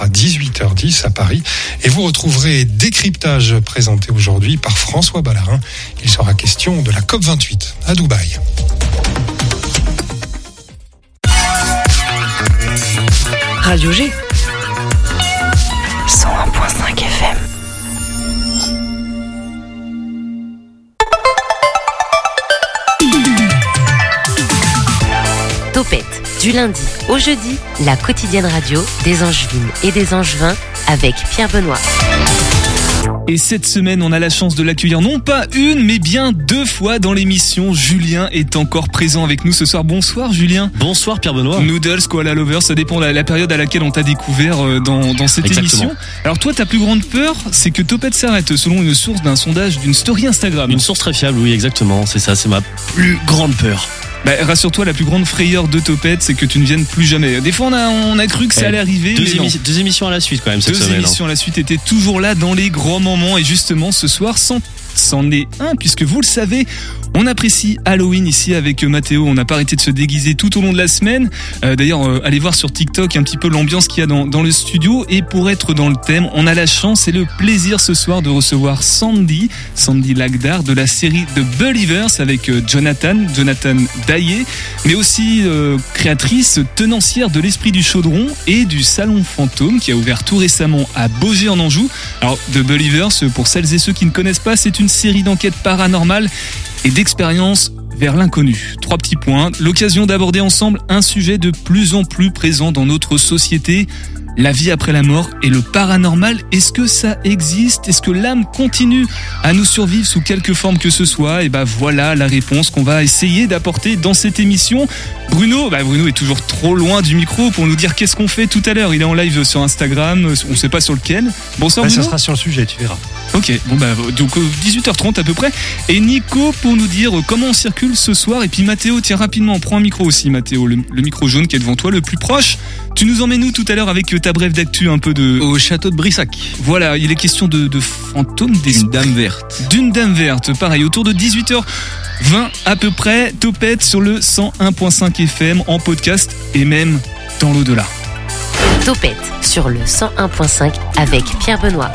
sera 18h10 à Paris. Et vous retrouverez décryptage présenté aujourd'hui par François Ballarin. Il sera question de la COP28 à Dubaï. Radio G. du lundi au jeudi, la quotidienne radio des Angevines et des Angevins avec Pierre Benoît. Et cette semaine, on a la chance de l'accueillir non pas une, mais bien deux fois dans l'émission. Julien est encore présent avec nous ce soir. Bonsoir Julien. Bonsoir Pierre Benoît. Noodles, Koala Lover, ça dépend de la, la période à laquelle on t'a découvert euh, dans, dans cette Exactement. émission. Alors toi, ta plus grande peur, c'est que Topette s'arrête selon une source d'un sondage d'une story Instagram. Une source très fiable, oui, exactement. C'est ça, c'est ma plus grande peur. Bah, rassure-toi, la plus grande frayeur de Topette, c'est que tu ne viennes plus jamais. Des fois, on a, on a cru que ça allait arriver. Deux, mais non. émi- deux émissions à la suite quand même cette Deux semaine. hein. émissions à la suite étaient toujours là dans les grands moments et justement ce soir c'en c'en est un puisque vous le savez on apprécie Halloween ici avec Mathéo on n'a pas arrêté de se déguiser tout au long de la semaine. Euh, d'ailleurs euh, allez voir sur TikTok un petit peu l'ambiance qu'il y a dans, le studio. Et pour être dans le thème on a la chance et le plaisir ce soir de recevoir Sandy Sandy Lagdar de la série The Believers avec euh, Jonathan Jonathan Daillé mais aussi créatrice, tenancière de l'esprit du chaudron et du salon fantôme qui a ouvert tout récemment à Beaugé en Anjou. Alors, The Believers, pour celles et ceux qui ne connaissent pas, c'est une série d'enquêtes paranormales et d'expériences vers l'inconnu. Trois petits points. L'occasion d'aborder ensemble un sujet de plus en plus présent dans notre société. La vie après la mort et le paranormal, est-ce que ça existe? Est-ce que l'âme continue à nous survivre sous quelque forme que ce soit? Et ben voilà la réponse qu'on va essayer d'apporter dans cette émission. Bruno, bah Bruno est toujours trop loin du micro pour nous dire qu'est-ce qu'on fait tout à l'heure. Il est en live sur Instagram, on sait pas sur lequel. Bonsoir Ouais, ça Bruno. sera sur le sujet, tu verras. Ok, bon bah donc euh, 18h30 à peu près. Et Nico pour nous dire euh, comment on circule ce soir. Et puis Mathéo, tiens rapidement, prends un micro aussi Mathéo, le, le micro jaune qui est devant toi, le plus proche. Tu nous emmènes nous tout à l'heure avec euh, ta brève d'actu un peu de... Au château de Brissac. Voilà, il est question de, de fantômes des Une dame verte. d'une dame verte. Pareil, autour de 18h20 à peu près, Topette sur le 101.5 FM en podcast et même dans l'au-delà. Topette sur le 101.5 avec Pierre Benoît.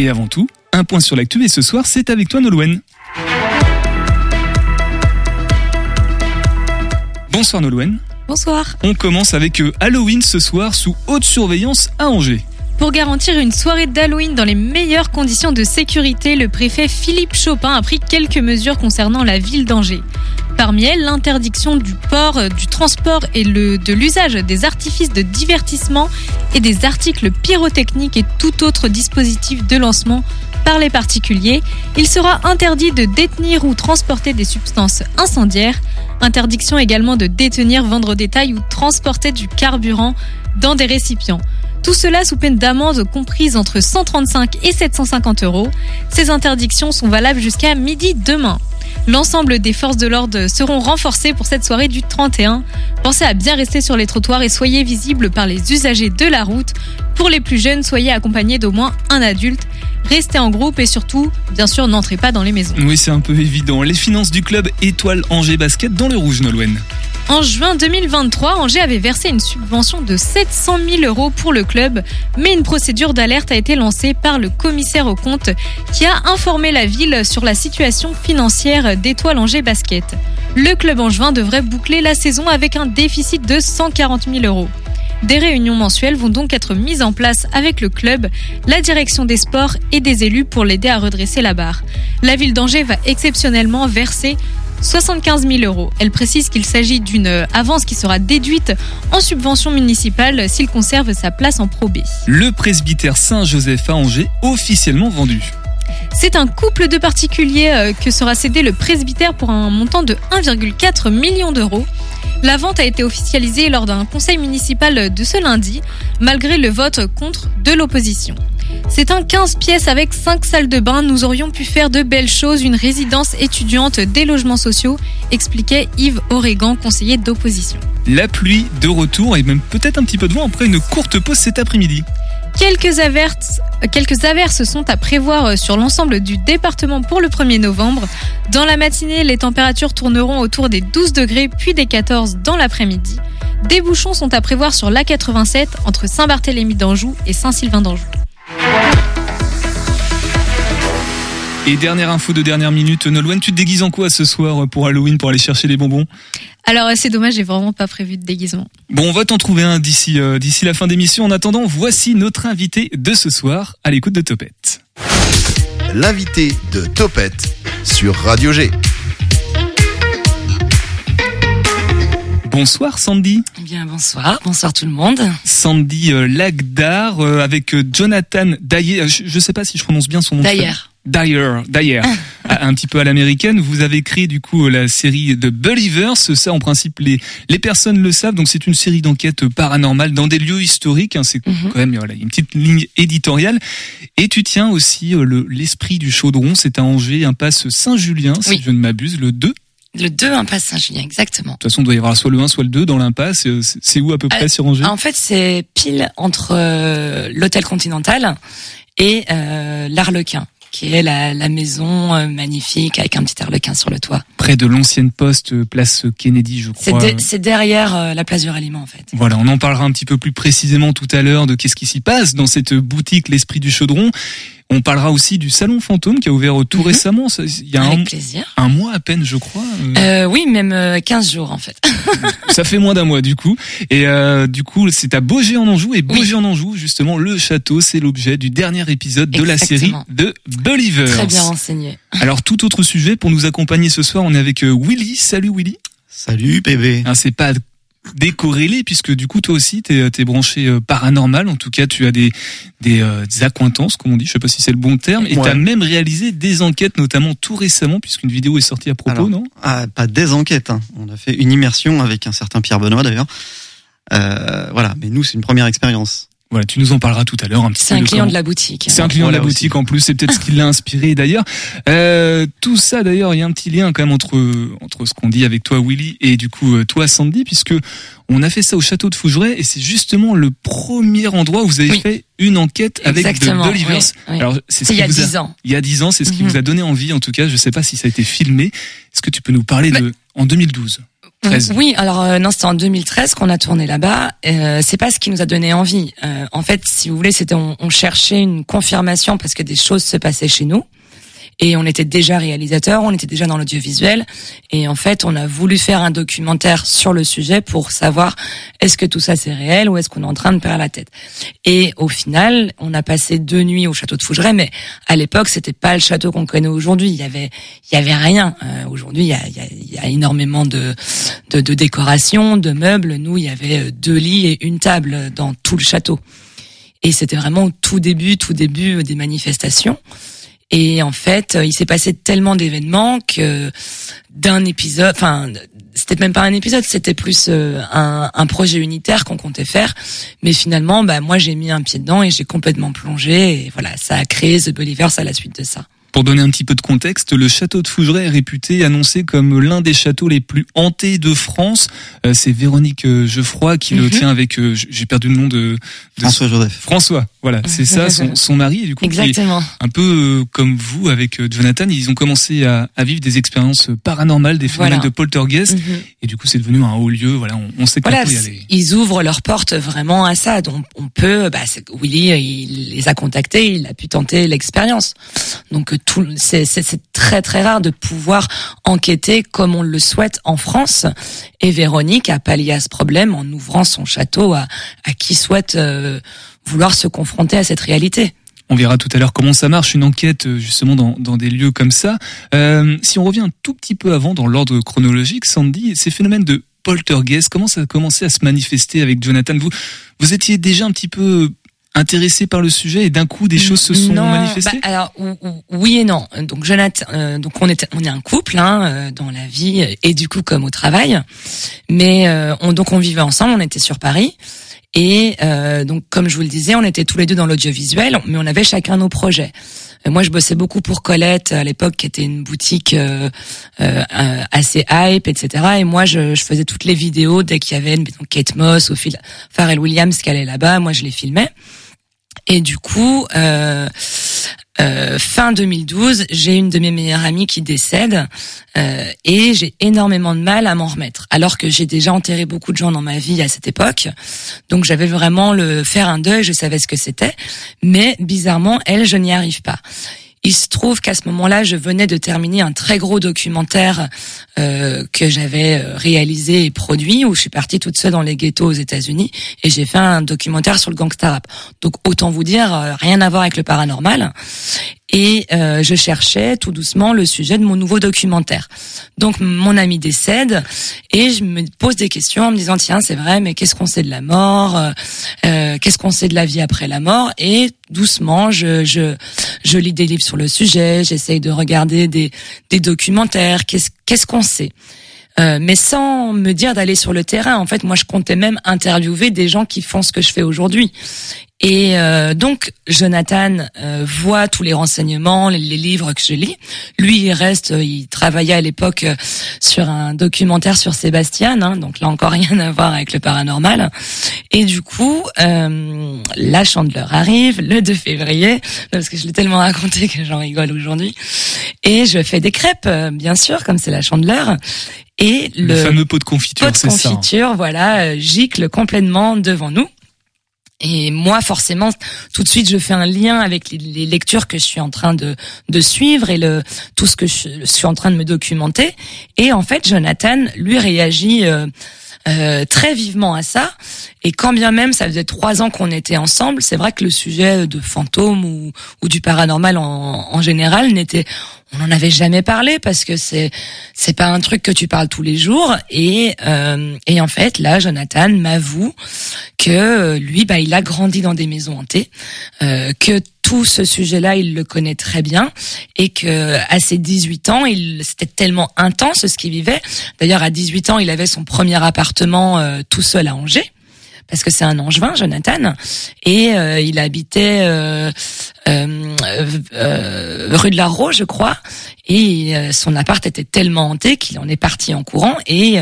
Et avant tout, un point sur l'actu et ce soir c'est avec toi Nolwenn. Bonsoir Nolwenn. Bonsoir. On commence avec euh, Halloween ce soir sous haute surveillance à Angers. Pour garantir une soirée d'Halloween dans les meilleures conditions de sécurité, le préfet Philippe Chopin a pris quelques mesures concernant la ville d'Angers. Parmi elles, l'interdiction du port, euh, du transport et le, de l'usage des artifices de divertissement et des articles pyrotechniques et tout autre dispositif de lancement par les particuliers. Il sera interdit de détenir ou transporter des substances incendiaires. Interdiction également de détenir, vendre au détail ou transporter du carburant dans des récipients. Tout cela sous peine d'amende comprise entre 135 et 750 euros. Ces interdictions sont valables jusqu'à midi demain. L'ensemble des forces de l'ordre seront renforcées pour cette soirée du 31. Pensez à bien rester sur les trottoirs et soyez visibles par les usagers de la route. Pour les plus jeunes, soyez accompagnés d'au moins un adulte. Restez en groupe et surtout, bien sûr, n'entrez pas dans les maisons. Oui, c'est un peu évident. Les finances du club Étoile Angers Basket dans le rouge, Nolwenn. En juin 2023, Angers avait versé une subvention de 700 000 euros pour le club, mais une procédure d'alerte a été lancée par le commissaire aux comptes qui a informé la ville sur la situation financière d'Étoile Angers Basket. Le club angevin devrait boucler la saison avec un déficit de 140 000 euros. Des réunions mensuelles vont donc être mises en place avec le club, la direction des sports et des élus pour l'aider à redresser la barre. La ville d'Angers va exceptionnellement verser 75 000 euros. Elle précise qu'il s'agit d'une avance qui sera déduite en subvention municipale s'il conserve sa place en Pro. Le presbytère Saint-Joseph à Angers officiellement vendu. C'est un couple de particuliers euh, que sera cédé le presbytère pour un montant de 1,4 million d'euros. La vente a été officialisée lors d'un conseil municipal de ce lundi, malgré le vote contre de l'opposition. C'est un 15 pièces avec 5 salles de bain. Nous aurions pu faire de belles choses, une résidence étudiante, des logements sociaux, expliquait Yves Oregan, conseiller d'opposition. La pluie de retour et même peut-être un petit peu de vent après une courte pause cet après-midi. Quelques averses, sont à prévoir sur l'ensemble du département pour le 1er novembre. Dans la matinée, les températures tourneront autour des 12 degrés puis des 14 dans l'après-midi. Des bouchons sont à prévoir sur l'A87 entre Saint-Barthélemy d'Anjou et Saint-Sylvain d'Anjou. Et dernière info de dernière minute, Nolwenn, tu te déguises en quoi ce soir pour Halloween pour aller chercher les bonbons? Alors euh, c'est dommage, j'ai vraiment pas prévu de déguisement. Bon, on va t'en trouver un d'ici euh, d'ici la fin d'émission. En attendant, voici notre invité de ce soir à l'écoute de Topette. L'invité de Topette sur Radio G. Bonsoir Sandy. Eh Bien, bonsoir. Bonsoir tout le monde. Sandy euh, Lagdar euh, avec Jonathan Dyer. Je, je sais pas si je prononce bien son nom. D'ailleurs, Dyer, Dyer, un petit peu à l'américaine. Vous avez créé du coup la série de Believers. Ça, en principe, les les personnes le savent. Donc c'est une série d'enquêtes paranormales dans des lieux historiques. hein. C'est Mhm. quand même voilà, une petite ligne éditoriale. Et tu tiens aussi euh, le l'esprit du chaudron. C'est à Angers, impasse Saint-Julien, si Oui. je ne m'abuse, le 2. De le 2 impasse Saint-Julien, exactement. toute façon, il doit y avoir soit le 1, soit le 2 dans l'impasse. Euh, C'est où à peu près Ah, sur Angers? En fait, c'est pile entre euh, l'hôtel Continental et euh, l'Arlequin, qui est la, la maison euh, magnifique avec un petit arlequin sur le toit. Près de l'ancienne poste, euh, place Kennedy, je C'est crois. de- c'est derrière euh, la place du ralliement, en fait. Voilà, on en parlera un petit peu plus précisément tout à l'heure de qu'est-ce qui s'y passe dans cette boutique L'Esprit du Chaudron. On parlera aussi du Salon Fantôme qui a ouvert tout Mhm. récemment. Ça, Il y a un, Avec plaisir. un mois à peine, je crois. Euh, Euh, oui, même euh, 15 jours, en fait. Ça fait moins d'un mois du coup. Et euh, du coup, c'est à Beaugé en Anjou. Et Beaugé Oui. en Anjou, justement, le château, c'est l'objet du dernier épisode de la série de Believers. Très bien renseigné. Alors, tout autre sujet pour nous accompagner ce soir, on est avec euh, Willy. Salut Willy. Salut bébé. Hein, c'est pas décorrélé puisque du coup toi aussi t'es es branché euh, paranormal en tout cas tu as des des, euh, des accointances comme on dit je sais pas si c'est le bon terme et Ouais. t'as même réalisé des enquêtes notamment tout récemment puisqu'une vidéo est sortie à propos Alors, non? Ah, pas des enquêtes. hein. On a fait une immersion avec un certain Pierre Benoît d'ailleurs. Euh, voilà, mais nous c'est une première expérience. Voilà tu nous en parleras tout à l'heure un petit C'est un client comment- de la boutique. c'est un client de la aussi. boutique en plus, c'est peut-être ce qui l'a inspiré d'ailleurs. Euh, tout ça d'ailleurs, il y a un petit lien quand même entre entre ce qu'on dit avec toi Willy et du coup euh, toi Sandy puisque on a fait ça au château de Fougeray et c'est justement le premier endroit où vous avez Oui. fait une enquête avec Exactement, The Believers. oui, oui. Alors c'est ce C'est il y a 10 ans. il y a 10 ans, c'est ce qui Mhm. vous a donné envie en tout cas, je sais pas si ça a été filmé. Est-ce que tu peux nous parler de en 2012 13. Oui, alors euh, non, c'était en 2013 qu'on a tourné là-bas. Euh, c'est pas ce qui nous a donné envie. Euh, en fait, si vous voulez, c'était on, on cherchait une confirmation parce que des choses se passaient chez nous. Et on était déjà réalisateur, on était déjà dans l'audiovisuel. Et en fait, on a voulu faire un documentaire sur le sujet pour savoir est-ce que tout ça c'est réel ou est-ce qu'on est en train de perdre la tête. Et au final, on a passé deux nuits au château de Fougeray, mais à l'époque, c'était pas le château qu'on connaît aujourd'hui. Il y avait, il y avait rien. Euh, aujourd'hui, il y a, y, a, y a énormément de, de, de décorations, de meubles. Nous, il y avait euh, deux lits et une table dans tout le château. Et c'était vraiment au tout début, tout début des manifestations. Et en fait, euh, il s'est passé tellement d'événements que d'un épisode, enfin, c'était même pas un épisode, c'était plus euh, un, projet unitaire qu'on comptait faire. Mais finalement, bah moi j'ai mis un pied dedans et j'ai complètement plongé. Et voilà, ça a créé The Believers à la suite de ça. Pour donner un petit peu de contexte, le château de Fougeray est réputé, annoncé comme l'un des châteaux les plus hantés de France. Euh, c'est Véronique euh, Geoffroy qui le Mhm. tient avec, euh, j'ai perdu le nom de, de François Joseph. François. Voilà, c'est ça, son, son mari. Et du coup, Exactement. un peu euh, comme vous avec euh, Jonathan, ils ont commencé à, à vivre des expériences paranormales, des phénomènes Voilà. de poltergeist. Mhm. Et du coup, c'est devenu un haut lieu. Voilà, on, on sait Voilà, y aller. ils ouvrent leurs portes vraiment à ça. Donc on peut, bah, Willy, il les a contactés, il a pu tenter l'expérience. Donc c'est très très rare de pouvoir enquêter comme on le souhaite en France. Et Véronique a pallié à ce problème en ouvrant son château à, qui souhaite euh, vouloir se confronter à cette réalité. On verra tout à l'heure comment ça marche, une enquête euh, justement dans, dans des lieux comme ça. Euh, si on revient un tout petit peu avant dans l'ordre chronologique, Sandy, ces phénomènes de poltergeist, comment ça a commencé à se manifester avec Jonathan? Vous, vous étiez déjà un petit peu intéressé par le sujet et d'un coup des choses se sont Non, manifestées? bah, Alors ou- ou- oui et non. Donc Jonathan, euh, donc on est on est un couple hein, euh, dans la vie et du coup comme au travail, mais euh, on donc on vivait ensemble, on était sur Paris et euh, donc comme je vous le disais, on était tous les deux dans l'audiovisuel, mais on avait chacun nos projets. Euh, Moi, je bossais beaucoup pour Colette à l'époque, qui était une boutique euh, euh, euh, assez hype, etc. Et moi, je, je faisais toutes les vidéos dès qu'il y avait donc Kate Moss, ou Phil, Pharrell Williams qui allait là-bas. Moi, je les filmais. Et du coup, euh, euh, fin 2012, j'ai une de mes meilleures amies qui décède euh, et j'ai énormément de mal à m'en remettre. Alors que j'ai déjà enterré beaucoup de gens dans ma vie à cette époque, donc j'avais vraiment le faire un deuil, je savais ce que c'était, mais bizarrement, elle, je n'y arrive pas. Il se trouve qu'à ce moment-là, je venais de terminer un très gros documentaire euh, que j'avais euh, réalisé et produit, où je suis partie toute seule dans les ghettos aux États-Unis, et j'ai fait un documentaire sur le gangsta rap. Donc autant vous dire, euh, rien à voir avec le paranormal. Et euh, je cherchais tout doucement le sujet de mon nouveau documentaire. Donc mon ami décède et je me pose des questions en me disant tiens c'est vrai mais qu'est-ce qu'on sait de la mort euh, euh, Qu'est-ce qu'on sait de la vie après la mort? Et doucement je, je, je lis des livres sur le sujet, j'essaye de regarder des, des documentaires, qu'est-ce qu'est-ce qu'on sait? Euh, mais sans me dire d'aller sur le terrain. En fait, moi, je comptais même interviewer des gens qui font ce que je fais aujourd'hui. Et euh, donc, Jonathan euh, voit tous les renseignements, les, les, livres que je lis. Lui, il reste, euh, il travaillait à l'époque euh, sur un documentaire sur Sébastien, hein, donc là encore rien à voir avec le paranormal. Et du coup, euh, la chandeleur arrive le 2 février, parce que je l'ai tellement raconté que j'en rigole aujourd'hui. Et je fais des crêpes, bien sûr, comme c'est la chandeleur et le, le, fameux pot de confiture, pot de confiture, ça. voilà, gicle complètement devant nous. Et moi, forcément, tout de suite, je fais un lien avec les, lectures que je suis en train de, de suivre et le tout ce que je suis en train de me documenter. Et en fait, Jonathan, lui, réagit euh, euh, très vivement à ça. Et quand bien même ça faisait trois ans qu'on était ensemble, c'est vrai que le sujet de fantômes ou, ou du paranormal en, en général n'était, on n'en avait jamais parlé parce que c'est c'est pas un truc que tu parles tous les jours. Et euh, et en fait là, Jonathan m'avoue que lui, bah, il a grandi dans des maisons hantées, euh, que tout ce sujet-là, il le connaît très bien et que à ses 18 ans, il c'était tellement intense ce qu'il vivait. D'ailleurs, à 18 ans, il avait son premier appartement euh, tout seul à Angers parce que c'est un angevin, Jonathan, et euh, il habitait euh, euh, rue de la Rose, je crois, et son appart était tellement hanté qu'il en est parti en courant et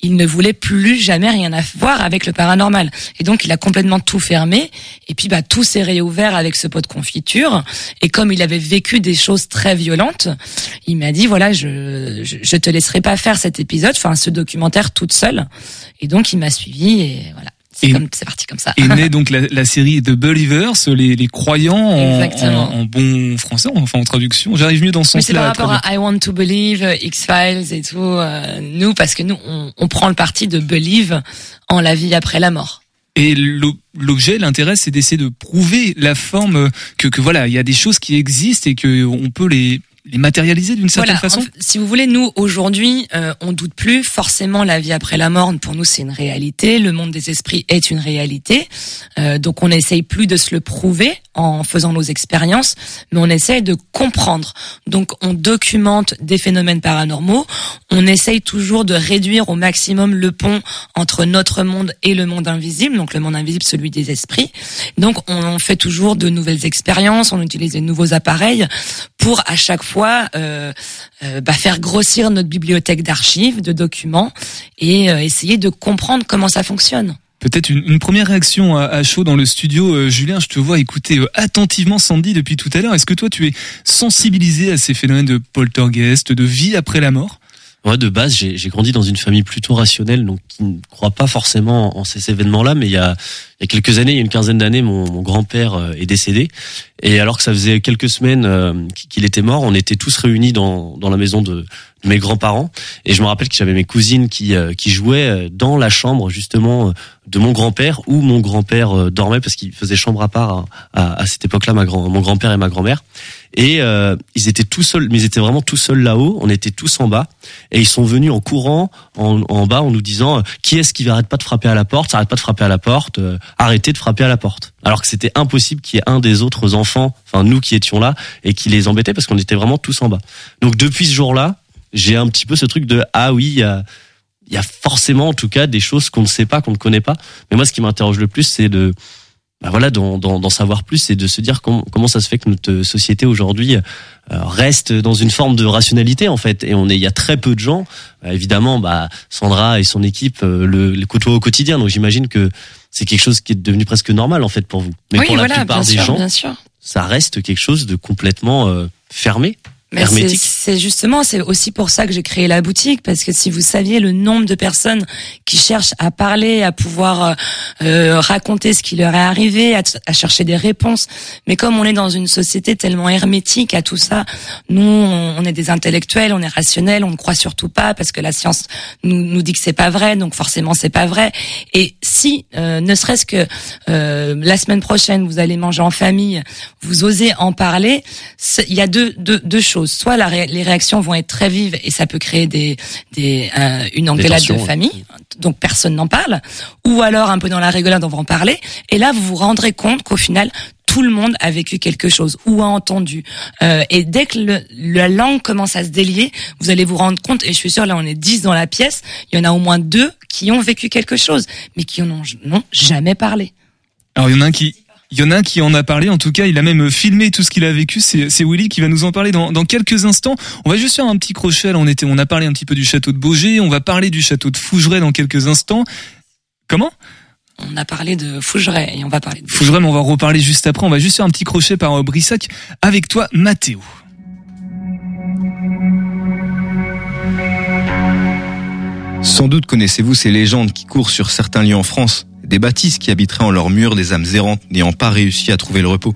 il ne voulait plus jamais rien à voir avec le paranormal. Et donc il a complètement tout fermé, et puis bah tout s'est réouvert avec ce pot de confiture. Et comme il avait vécu des choses très violentes, il m'a dit voilà, je, je, je te laisserai pas faire cet épisode, enfin ce documentaire toute seule. Et donc il m'a suivi et voilà. C'est parti comme ça. Et naît donc la, la, série The Believers, les, les croyants en, en, en, bon français, enfin en traduction. J'arrive mieux dans ce sens-là. C'est par rapport à I Want to Believe, X-Files et tout. Euh, nous, parce que nous, on, on prend le parti de believe en la vie après la mort. Et l'objet, l'intérêt, c'est d'essayer de prouver la forme que, que voilà, il y a des choses qui existent et que on peut les les matérialiser d'une certaine voilà, façon Si vous voulez, nous aujourd'hui, euh, on doute plus. Forcément, la vie après la mort, pour nous, c'est une réalité. Le monde des esprits est une réalité. Euh, donc, on n'essaye plus de se le prouver en faisant nos expériences, mais on essaye de comprendre. Donc, on documente des phénomènes paranormaux. On essaye toujours de réduire au maximum le pont entre notre monde et le monde invisible. Donc, le monde invisible, celui des esprits. Donc, on fait toujours de nouvelles expériences. On utilise de nouveaux appareils pour à chaque fois euh, euh, bah, faire grossir notre bibliothèque d'archives, de documents et euh, essayer de comprendre comment ça fonctionne. Peut-être une, une, première réaction à, à, chaud dans le studio. Euh, Julien, je te vois écouter euh, attentivement Sandy depuis tout à l'heure. Est-ce que toi, tu es sensibilisé à ces phénomènes de poltergeist, de vie après la mort? Ouais, de base, j'ai grandi dans une famille plutôt rationnelle, donc qui ne croit pas forcément en ces événements-là. Mais il y a, il y a quelques années, il y a une quinzaine d'années, mon, grand-père euh, est décédé. Et alors que ça faisait quelques semaines euh, qu'il était mort, on était tous réunis dans, dans la maison de, mes grands-parents. Et je me rappelle que j'avais mes cousines qui, euh, qui jouaient dans la chambre justement de mon grand-père où mon grand-père dormait parce qu'il faisait chambre à part à, cette époque-là, ma grand, mon grand-père et ma grand-mère. Et ils étaient tout seuls, mais ils étaient vraiment tout seuls là-haut. On était tous en bas, et ils sont venus en courant en, bas en nous disant qui est-ce qui arrête pas de frapper à la porte, arrête pas de frapper à la porte, arrêtez de frapper à la porte. Alors que c'était impossible qu'il y ait un des autres enfants, enfin nous qui étions là, et qui les embêtait parce qu'on était vraiment tous en bas. Donc depuis ce jour-là, j'ai un petit peu ce truc de ah oui. il y a y a forcément en tout cas des choses qu'on ne sait pas, qu'on ne connaît pas. Mais moi, ce qui m'interroge le plus, c'est de bah voilà, d'en savoir plus et de se dire comment, comment ça se fait que notre société aujourd'hui euh, reste dans une forme de rationalité en fait. Et on est, il y a très peu de gens. Euh, évidemment, bah Sandra et son équipe euh, le, le côtoient au quotidien, donc j'imagine que c'est quelque chose qui est devenu presque normal en fait pour vous. Mais oui, pour voilà, la plupart des sûr, gens, ça reste quelque chose de complètement euh, fermé. Hermétique. c'est justement, c'est aussi pour ça que j'ai créé la boutique, parce que si vous saviez le nombre de personnes qui cherchent à parler, à pouvoir euh, euh, raconter ce qui leur est arrivé, à, à chercher des réponses, mais comme on est dans une société tellement hermétique à tout ça, nous, on, on est des intellectuels, on est rationnels, on ne croit surtout pas, parce que la science nous, nous dit que c'est pas vrai, donc forcément c'est pas vrai. Et si, euh, ne serait-ce que euh, la semaine prochaine, vous allez manger en famille, vous osez en parler, il y a deux, deux, deux choses. Soit la ré- les réactions vont être très vives et ça peut créer des, des, euh, une engueulade de famille, donc personne n'en parle. Ou alors un peu dans la rigolade, on va en parler. Et là, vous vous rendrez compte qu'au final, tout le monde a vécu quelque chose ou a entendu. Euh, et dès que le- la langue commence à se délier, vous allez vous rendre compte, et je suis sûre, là on est 10 dans la pièce, il y en a au moins deux qui ont vécu quelque chose, mais qui n'en ont n'ont jamais parlé. Alors il y en a un qui il y en a un qui en a parlé, en tout cas il a même filmé tout ce qu'il a vécu, c'est c'est Willy qui va nous en parler dans, dans quelques instants. On va juste faire un petit crochet, là on, était, on a parlé un petit peu du château de Beaugé, on va parler du château de Fougeray dans quelques instants. Comment? On a parlé de Fougeray et on va parler de Fougeray, mais on va reparler juste après, on va juste faire un petit crochet par Brissac avec toi Mathéo. Sans doute connaissez-vous ces légendes qui courent sur certains lieux en France, des bâtisses qui habiteraient en leur mur des âmes errantes n'ayant pas réussi à trouver le repos.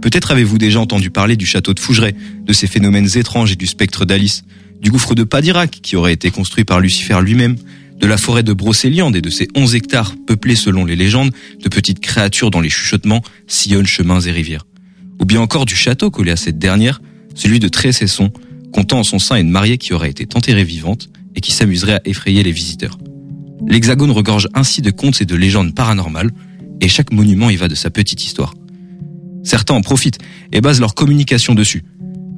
Peut-être avez-vous déjà entendu parler du château de Fougeray, de ces phénomènes étranges et du spectre d'Alice, du gouffre de Padirac qui aurait été construit par Lucifer lui-même, de la forêt de Brocéliande et de ses 11 hectares peuplés selon les légendes de petites créatures dont les chuchotements sillonnent chemins et rivières. Ou bien encore du château collé à cette dernière, celui de Tressesson, comptant en son sein une mariée qui aurait été enterrée vivante et qui s'amuserait à effrayer les visiteurs. L'Hexagone regorge ainsi de contes et de légendes paranormales, et chaque monument y va de sa petite histoire. Certains en profitent et basent leur communication dessus,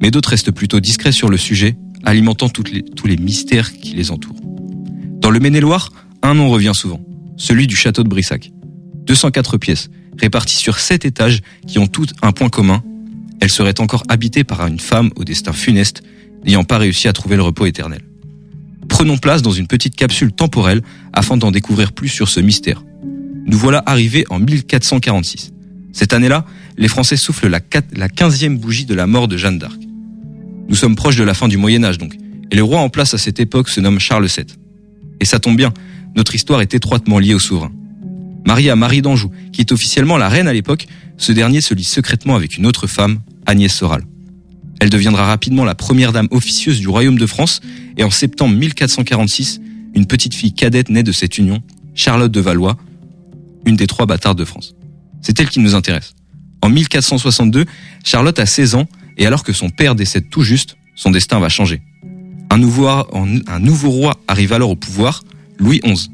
mais d'autres restent plutôt discrets sur le sujet, alimentant tous les mystères qui les entourent. Dans le Maine-et-Loire, un nom revient souvent, celui du château de Brissac. 204 pièces, réparties sur 7 étages qui ont toutes un point commun. Elles seraient encore habitées par une femme au destin funeste, n'ayant pas réussi à trouver le repos éternel. Prenons place dans une petite capsule temporelle afin d'en découvrir plus sur ce mystère. Nous voilà arrivés en 1446. Cette année-là, les Français soufflent la, 15e bougie de la mort de Jeanne d'Arc. Nous sommes proches de la fin du Moyen Âge donc, et le roi en place à cette époque se nomme Charles VII. Et ça tombe bien, notre histoire est étroitement liée au souverain. Marié à Marie d'Anjou, qui est officiellement la reine à l'époque, ce dernier se lie secrètement avec une autre femme, Agnès Soral. Elle deviendra rapidement la première dame officieuse du royaume de France et en septembre 1446, une petite fille cadette naît de cette union, Charlotte de Valois, une des trois bâtards de France. C'est elle qui nous intéresse. En 1462, Charlotte a 16 ans et alors que son père décède tout juste, son destin va changer. Un nouveau, roi arrive alors au pouvoir, Louis XI.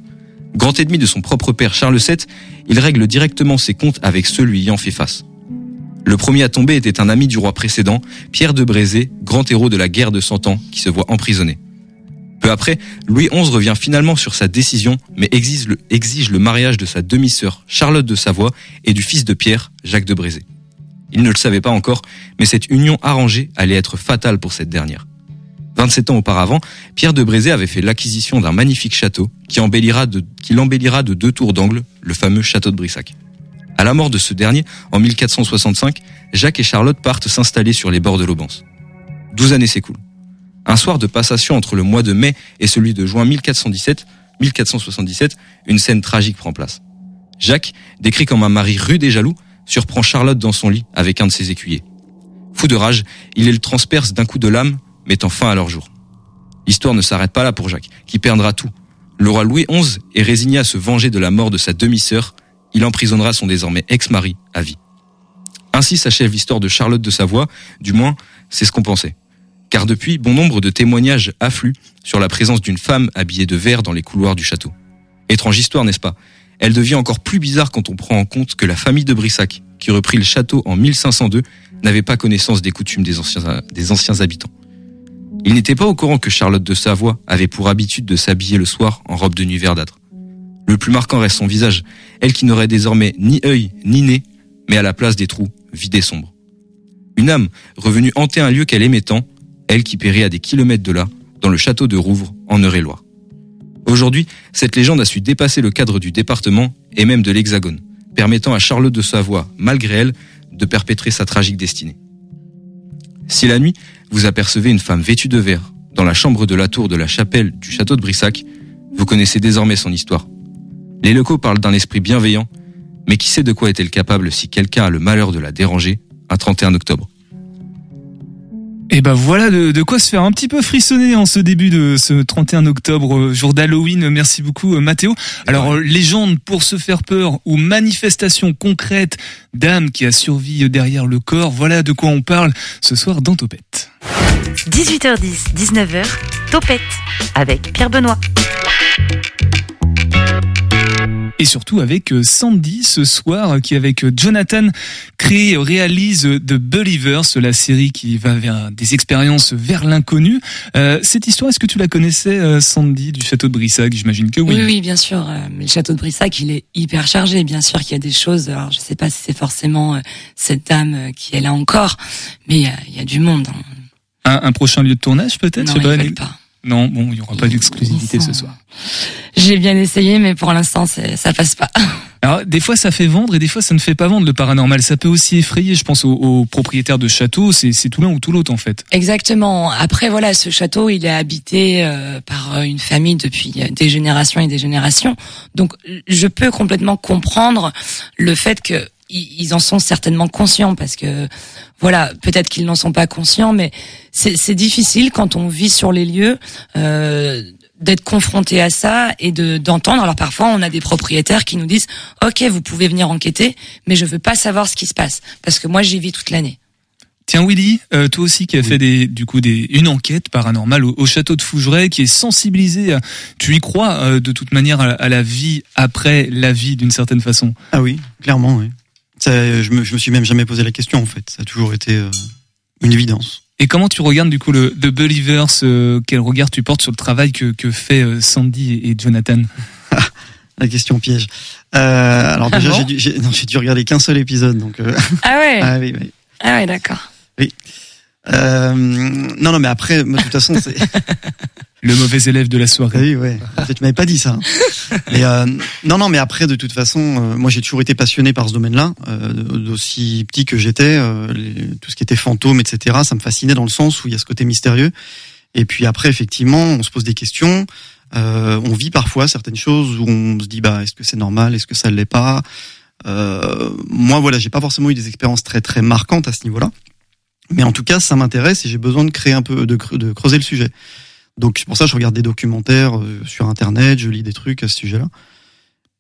Grand ennemi de son propre père Charles VII, il règle directement ses comptes avec ceux lui ayant fait face. Le premier à tomber était un ami du roi précédent, Pierre de Brézé, grand héros de la guerre de Cent Ans, qui se voit emprisonné. Peu après, Louis XI revient finalement sur sa décision, mais exige le, mariage de sa demi-sœur, Charlotte de Savoie, et du fils de Pierre, Jacques de Brézé. Il ne le savait pas encore, mais cette union arrangée allait être fatale pour cette dernière. 27 ans auparavant, Pierre de Brézé avait fait l'acquisition d'un magnifique château qui, embellira qui l'embellira de deux tours d'angle, le fameux château de Brissac. À la mort de ce dernier, en 1465, Jacques et Charlotte partent s'installer sur les bords de l'Aubance. Douze années s'écoulent. Un soir de passation entre le mois de mai et celui de juin 1417, 1477, une scène tragique prend place. Jacques, décrit comme un mari rude et jaloux, surprend Charlotte dans son lit avec un de ses écuyers. Fou de rage, il le transperce d'un coup de lame, mettant fin à leur jour. L'histoire ne s'arrête pas là pour Jacques, qui perdra tout. Le roi Louis XI est résigné à se venger de la mort de sa demi-sœur. Il emprisonnera son désormais ex-mari à vie. Ainsi s'achève l'histoire de Charlotte de Savoie, du moins, c'est ce qu'on pensait. Car depuis, bon nombre de témoignages affluent sur la présence d'une femme habillée de vert dans les couloirs du château. Étrange histoire, n'est-ce pas? Elle devient encore plus bizarre quand on prend en compte que la famille de Brissac, qui reprit le château en 1502, n'avait pas connaissance des coutumes des anciens, des anciens habitants. Il n'était pas au courant que Charlotte de Savoie avait pour habitude de s'habiller le soir en robe de nuit verdâtre. Le plus marquant reste son visage, elle qui n'aurait désormais ni œil ni nez, mais à la place des trous, vide et sombre. Une âme revenue hanter un lieu qu'elle aimait tant, elle qui périt à des kilomètres de là, dans le château de Rouvre, en Eure-et-Loire. Aujourd'hui, cette légende a su dépasser le cadre du département et même de l'Hexagone, permettant à Charlotte de Savoie, malgré elle, de perpétrer sa tragique destinée. Si la nuit, vous apercevez une femme vêtue de vert dans la chambre de la tour de la chapelle du château de Brissac, vous connaissez désormais son histoire. Les locaux parlent d'un esprit bienveillant, mais qui sait de quoi est-elle capable si quelqu'un a le malheur de la déranger un 31 octobre? Et ben voilà de, de quoi se faire un petit peu frissonner en ce début de ce 31 octobre, euh, jour d'Halloween. Merci beaucoup euh, Mathéo. Alors euh, légende pour se faire peur ou manifestation concrète d'âme qui a survécu derrière le corps, voilà de quoi on parle ce soir dans Topette. 18h10, 19h, Topette avec Pierre Benoît. Et surtout avec euh, Sandy ce soir, qui avec euh, Jonathan crée, réalise The Believers, la série qui va vers des expériences vers l'inconnu. Euh, cette histoire, est-ce que tu la connaissais, euh, Sandy, du château de Brissac? J'imagine que oui. Oui, oui, bien sûr. euh, le château de Brissac, il est hyper chargé. Bien sûr qu'il y a des choses. Alors, je sais pas si c'est forcément euh, cette dame euh, qui est là encore, mais il y a, il y a du monde. hein. Un, un prochain lieu de tournage peut-être? Non, ils veulent pas. Non, bon, il y aura pas d'exclusivité ce soir. J'ai bien essayé, mais pour l'instant, ça passe pas. Alors, des fois, ça fait vendre et des fois, ça ne fait pas vendre le paranormal. Ça peut aussi effrayer, je pense, aux, aux propriétaires de châteaux. C'est tout l'un ou tout l'autre, en fait. Exactement. Après, voilà, ce château, il est habité euh, par euh, une famille depuis euh, des générations et des générations. Donc, je peux complètement comprendre le fait que ils en sont certainement conscients parce que voilà peut-être qu'ils n'en sont pas conscients mais c'est c'est difficile quand on vit sur les lieux euh, d'être confronté à ça et de d'entendre alors parfois on a des propriétaires qui nous disent OK vous pouvez venir enquêter mais je veux pas savoir ce qui se passe parce que moi j'y vis toute l'année Tiens Willy, euh, toi aussi qui as fait des, du coup des, une enquête paranormale au, au château de Fougeray, qui est sensibilisé, à, tu y crois euh, de toute manière à, à la vie après la vie d'une certaine façon? Ah oui, clairement, oui. Ça, je, me, je me suis même jamais posé la question, en fait. Ça a toujours été euh, une évidence. Et comment tu regardes du coup le The Believers euh, Quel regard tu portes sur le travail que, que fait euh, Sandy et, Jonathan? La question piège. Euh, alors Ah déjà, bon j'ai dû, j'ai- non, j'ai dû regarder qu'un seul épisode, donc. euh, Ah ouais ah oui, oui. Ah ouais d'accord Euh, non, non, mais après, moi, de toute façon, c'est. Le mauvais élève de la Ah soirée. oui, ouais. Tu m'avais pas dit ça. Mais euh, non, non, mais après, de toute façon, euh, moi, j'ai toujours été passionné par ce domaine-là, euh, d'aussi petit que j'étais, euh, tout ce qui était fantôme, etc. Ça me fascinait dans le sens où il y a ce côté mystérieux. Et puis après, effectivement, on se pose des questions. Euh, on vit parfois certaines choses où on se dit, bah, est-ce que c'est normal, est-ce que ça ne l'est pas? Euh, moi, voilà, j'ai pas forcément eu des expériences très très marquantes à ce niveau-là. Mais en tout cas, ça m'intéresse et j'ai besoin de créer un peu, de creuser le sujet. Donc c'est pour ça que je regarde des documentaires euh, sur internet, je lis des trucs à ce sujet-là.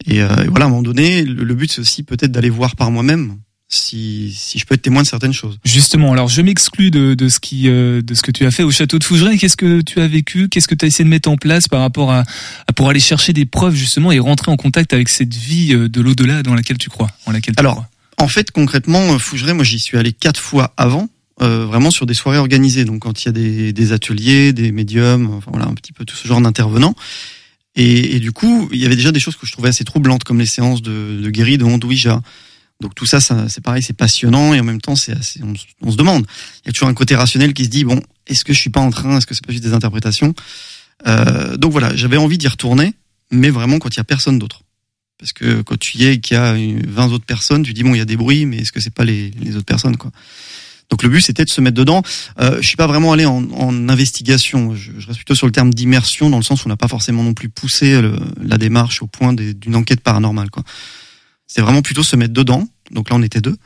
Et, euh, et voilà, à un moment donné, le, le but c'est aussi peut-être d'aller voir par moi-même si, si je peux être témoin de certaines choses. Justement, alors je m'exclus de, de ce qui euh, de ce que tu as fait au château de Fougeray. Qu'est-ce que tu as vécu? Qu'est-ce que tu as essayé de mettre en place par rapport à, à pour aller chercher des preuves justement et rentrer en contact avec cette vie euh, de l'au-delà dans laquelle tu crois, en laquelle tu Alors, crois? En fait, concrètement, euh, Fougeray, moi j'y suis allé quatre fois avant, euh, vraiment sur des soirées organisées. Donc quand il y a des, des ateliers, des médiums, enfin voilà, un petit peu tout ce genre d'intervenants. Et, et du coup, il y avait déjà des choses que je trouvais assez troublantes, comme les séances de, de guéri de Onde Ouija. Donc tout ça, c'est pareil, c'est passionnant et en même temps, c'est assez, on, on se demande. Il y a toujours un côté rationnel qui se dit bon, est-ce que je suis pas en train, est-ce que c'est pas juste des interprétations? Euh, Donc voilà, j'avais envie d'y retourner, mais vraiment quand il y a personne d'autre. Parce que quand tu y es et qu'il y a une- 20 autres personnes, tu dis bon, il y a des bruits, mais est-ce que c'est pas les, les autres personnes quoi? Donc le but c'était de se mettre dedans. Euh, je suis pas vraiment allé en, investigation. Je, je reste plutôt sur le terme d'immersion dans le sens où on n'a pas forcément non plus poussé la démarche au point d'une enquête paranormale. C'est vraiment plutôt se mettre dedans. Donc là on était deux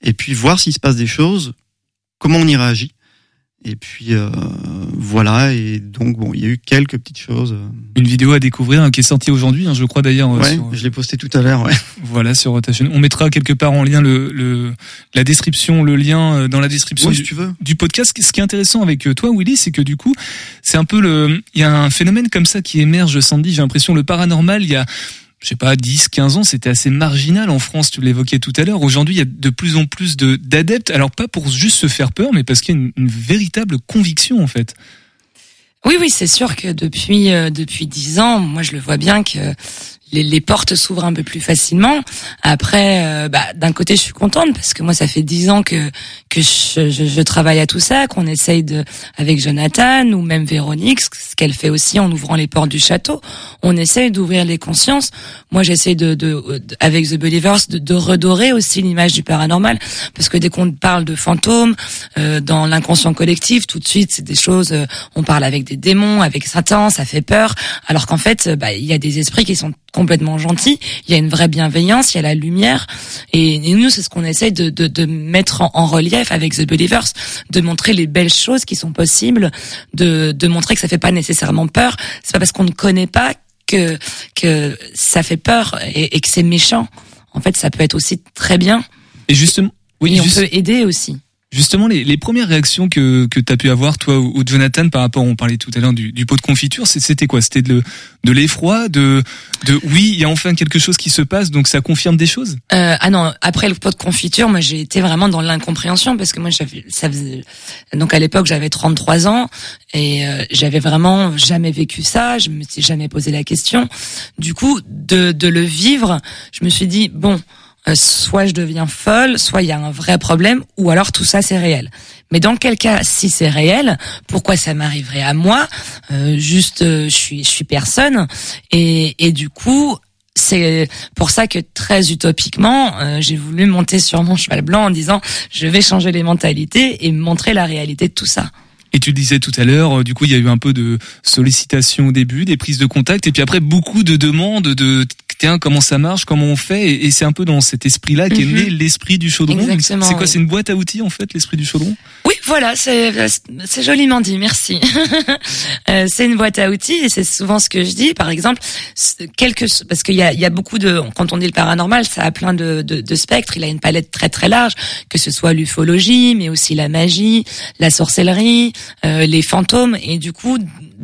et puis voir s'il se passe des choses, comment on y réagit. Et puis euh, voilà et donc bon, il y a eu quelques petites choses. euh, Une vidéo à découvrir hein, qui est sortie aujourd'hui, hein, je crois d'ailleurs. euh, Ouais, sur- je l'ai posté tout à l'heure. Ouais. Voilà sur ta chaîne. On mettra quelque part en lien le, le la description, le lien euh, dans la description du, si tu veux. du podcast. Ce qui est intéressant avec euh, toi, Willy, c'est que du coup, c'est un peu le, il y a un phénomène comme ça qui émerge, Sandy. J'ai l'impression le paranormal, il y a je sais pas, 10, 15 ans, c'était assez marginal en France, tu l'évoquais tout à l'heure. Aujourd'hui, il y a de plus en plus de d'adeptes, alors pas pour juste se faire peur, mais parce qu'il y a une, une véritable conviction en fait. Oui, oui, c'est sûr que depuis euh, depuis dix ans, moi je le vois bien que les, les portes s'ouvrent un peu plus facilement. Après, euh, bah, d'un côté, je suis contente parce que moi, ça fait dix ans que que je, je, je travaille à tout ça, qu'on essaye de avec Jonathan ou même Véronique, ce qu'elle fait aussi en ouvrant les portes du château. On essaye d'ouvrir les consciences. Moi, j'essaye de, de, de, avec The Believers de, de redorer aussi l'image du paranormal parce que dès qu'on parle de fantômes euh, dans l'inconscient collectif, tout de suite, c'est des choses. euh, on parle avec des démons, avec Satan, ça fait peur. Alors qu'en fait, euh, bah, il y a des esprits qui sont complètement gentils. Il y a une vraie bienveillance, il y a la lumière. Et, et nous, c'est ce qu'on essaie de, de, de mettre en, en relief avec The Believers, de montrer les belles choses qui sont possibles, de, de montrer que ça fait pas nécessairement peur. C'est pas parce qu'on ne connaît pas que que ça fait peur et, et que c'est méchant. En fait, ça peut être aussi très bien. Et justement, oui, et on juste- peut aider aussi. Justement, les, les premières réactions que, que tu as pu avoir, toi ou ou Jonathan, par rapport, on parlait tout à l'heure du, du pot de confiture, c'était quoi? C'était de, de l'effroi, de, de oui, il y a enfin quelque chose qui se passe, donc ça confirme des choses? Euh, ah non, après le pot de confiture, moi j'ai été vraiment dans l'incompréhension parce que moi ça faisait donc à l'époque j'avais 33 ans et euh, j'avais vraiment jamais vécu ça, je me suis jamais posé la question. Du coup, de de le vivre, je me suis dit bon, euh, soit je deviens folle, soit il y a un vrai problème ou alors tout ça c'est réel. Mais dans quel cas, si c'est réel, pourquoi ça m'arriverait à moi Euh, Juste, euh, je suis, je suis personne, et, et du coup, c'est pour ça que très utopiquement, euh, j'ai voulu monter sur mon cheval blanc en disant je vais changer les mentalités et montrer la réalité de tout ça. Et tu le disais tout à l'heure, euh, du coup, il y a eu un peu de sollicitation au début, des prises de contact, et puis après beaucoup de demandes de comment ça marche, comment on fait, et, et c'est un peu dans cet esprit-là qu'est Mhm. né l'esprit du chaudron. Exactement, C'est quoi oui. C'est une boîte à outils en fait, l'esprit du chaudron? Oui, voilà, c'est c'est joliment dit, merci. Euh, c'est une boîte à outils et c'est souvent ce que je dis. Par exemple, quelques parce qu'il y a, il y a beaucoup de quand on dit le paranormal, ça a plein de, de, de spectres. Il a une palette très très large, que ce soit l'ufologie, mais aussi la magie, la sorcellerie, euh, les fantômes. Et du coup,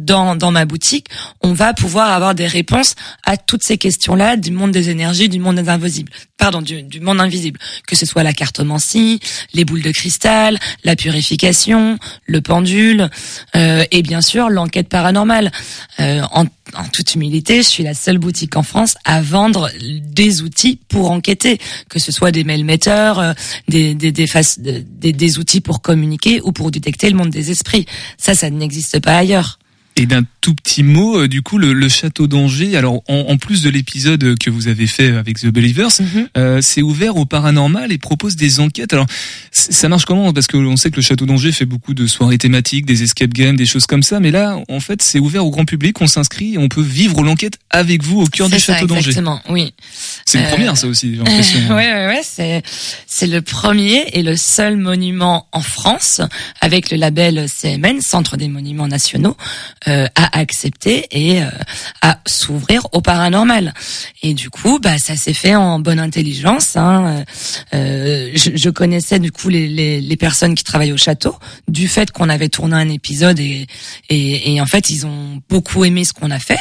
dans dans ma boutique, on va pouvoir avoir des réponses à toutes ces questions-là du monde des énergies, du monde des invisibles. Pardon, du, du monde invisible. Que ce soit la cartomancie, les boules de cristal, la purification, le pendule, euh, et bien sûr l'enquête paranormale. Euh, en, en toute humilité, je suis la seule boutique en France à vendre des outils pour enquêter, que ce soit des mailmetteurs, euh, des, des, des, des outils pour communiquer ou pour détecter le monde des esprits. Ça, ça n'existe pas ailleurs. Et d'un tout petit mot, euh, du coup, le, le château d'Angers. Alors, en, en plus de l'épisode que vous avez fait avec The Believers, euh, c'est ouvert au paranormal et propose des enquêtes. Alors, ça marche comment? Parce que on sait que le château d'Angers fait beaucoup de soirées thématiques, des escape games, des choses comme ça. Mais là, en fait, c'est ouvert au grand public. On s'inscrit et on peut vivre l'enquête avec vous au cœur du ça, château d'Angers. Exactement, oui. C'est une Euh, première, ça aussi. J'ai l'impression. ouais, ouais, ouais, c'est c'est le premier et le seul monument en France avec le label CMN, Centre des Monuments Nationaux, euh, à accepter et euh, à s'ouvrir au paranormal. Et du coup, bah ça s'est fait en bonne intelligence. Hein. Euh, je, je connaissais du coup les, les, les personnes qui travaillent au château du fait qu'on avait tourné un épisode et, et et en fait ils ont beaucoup aimé ce qu'on a fait.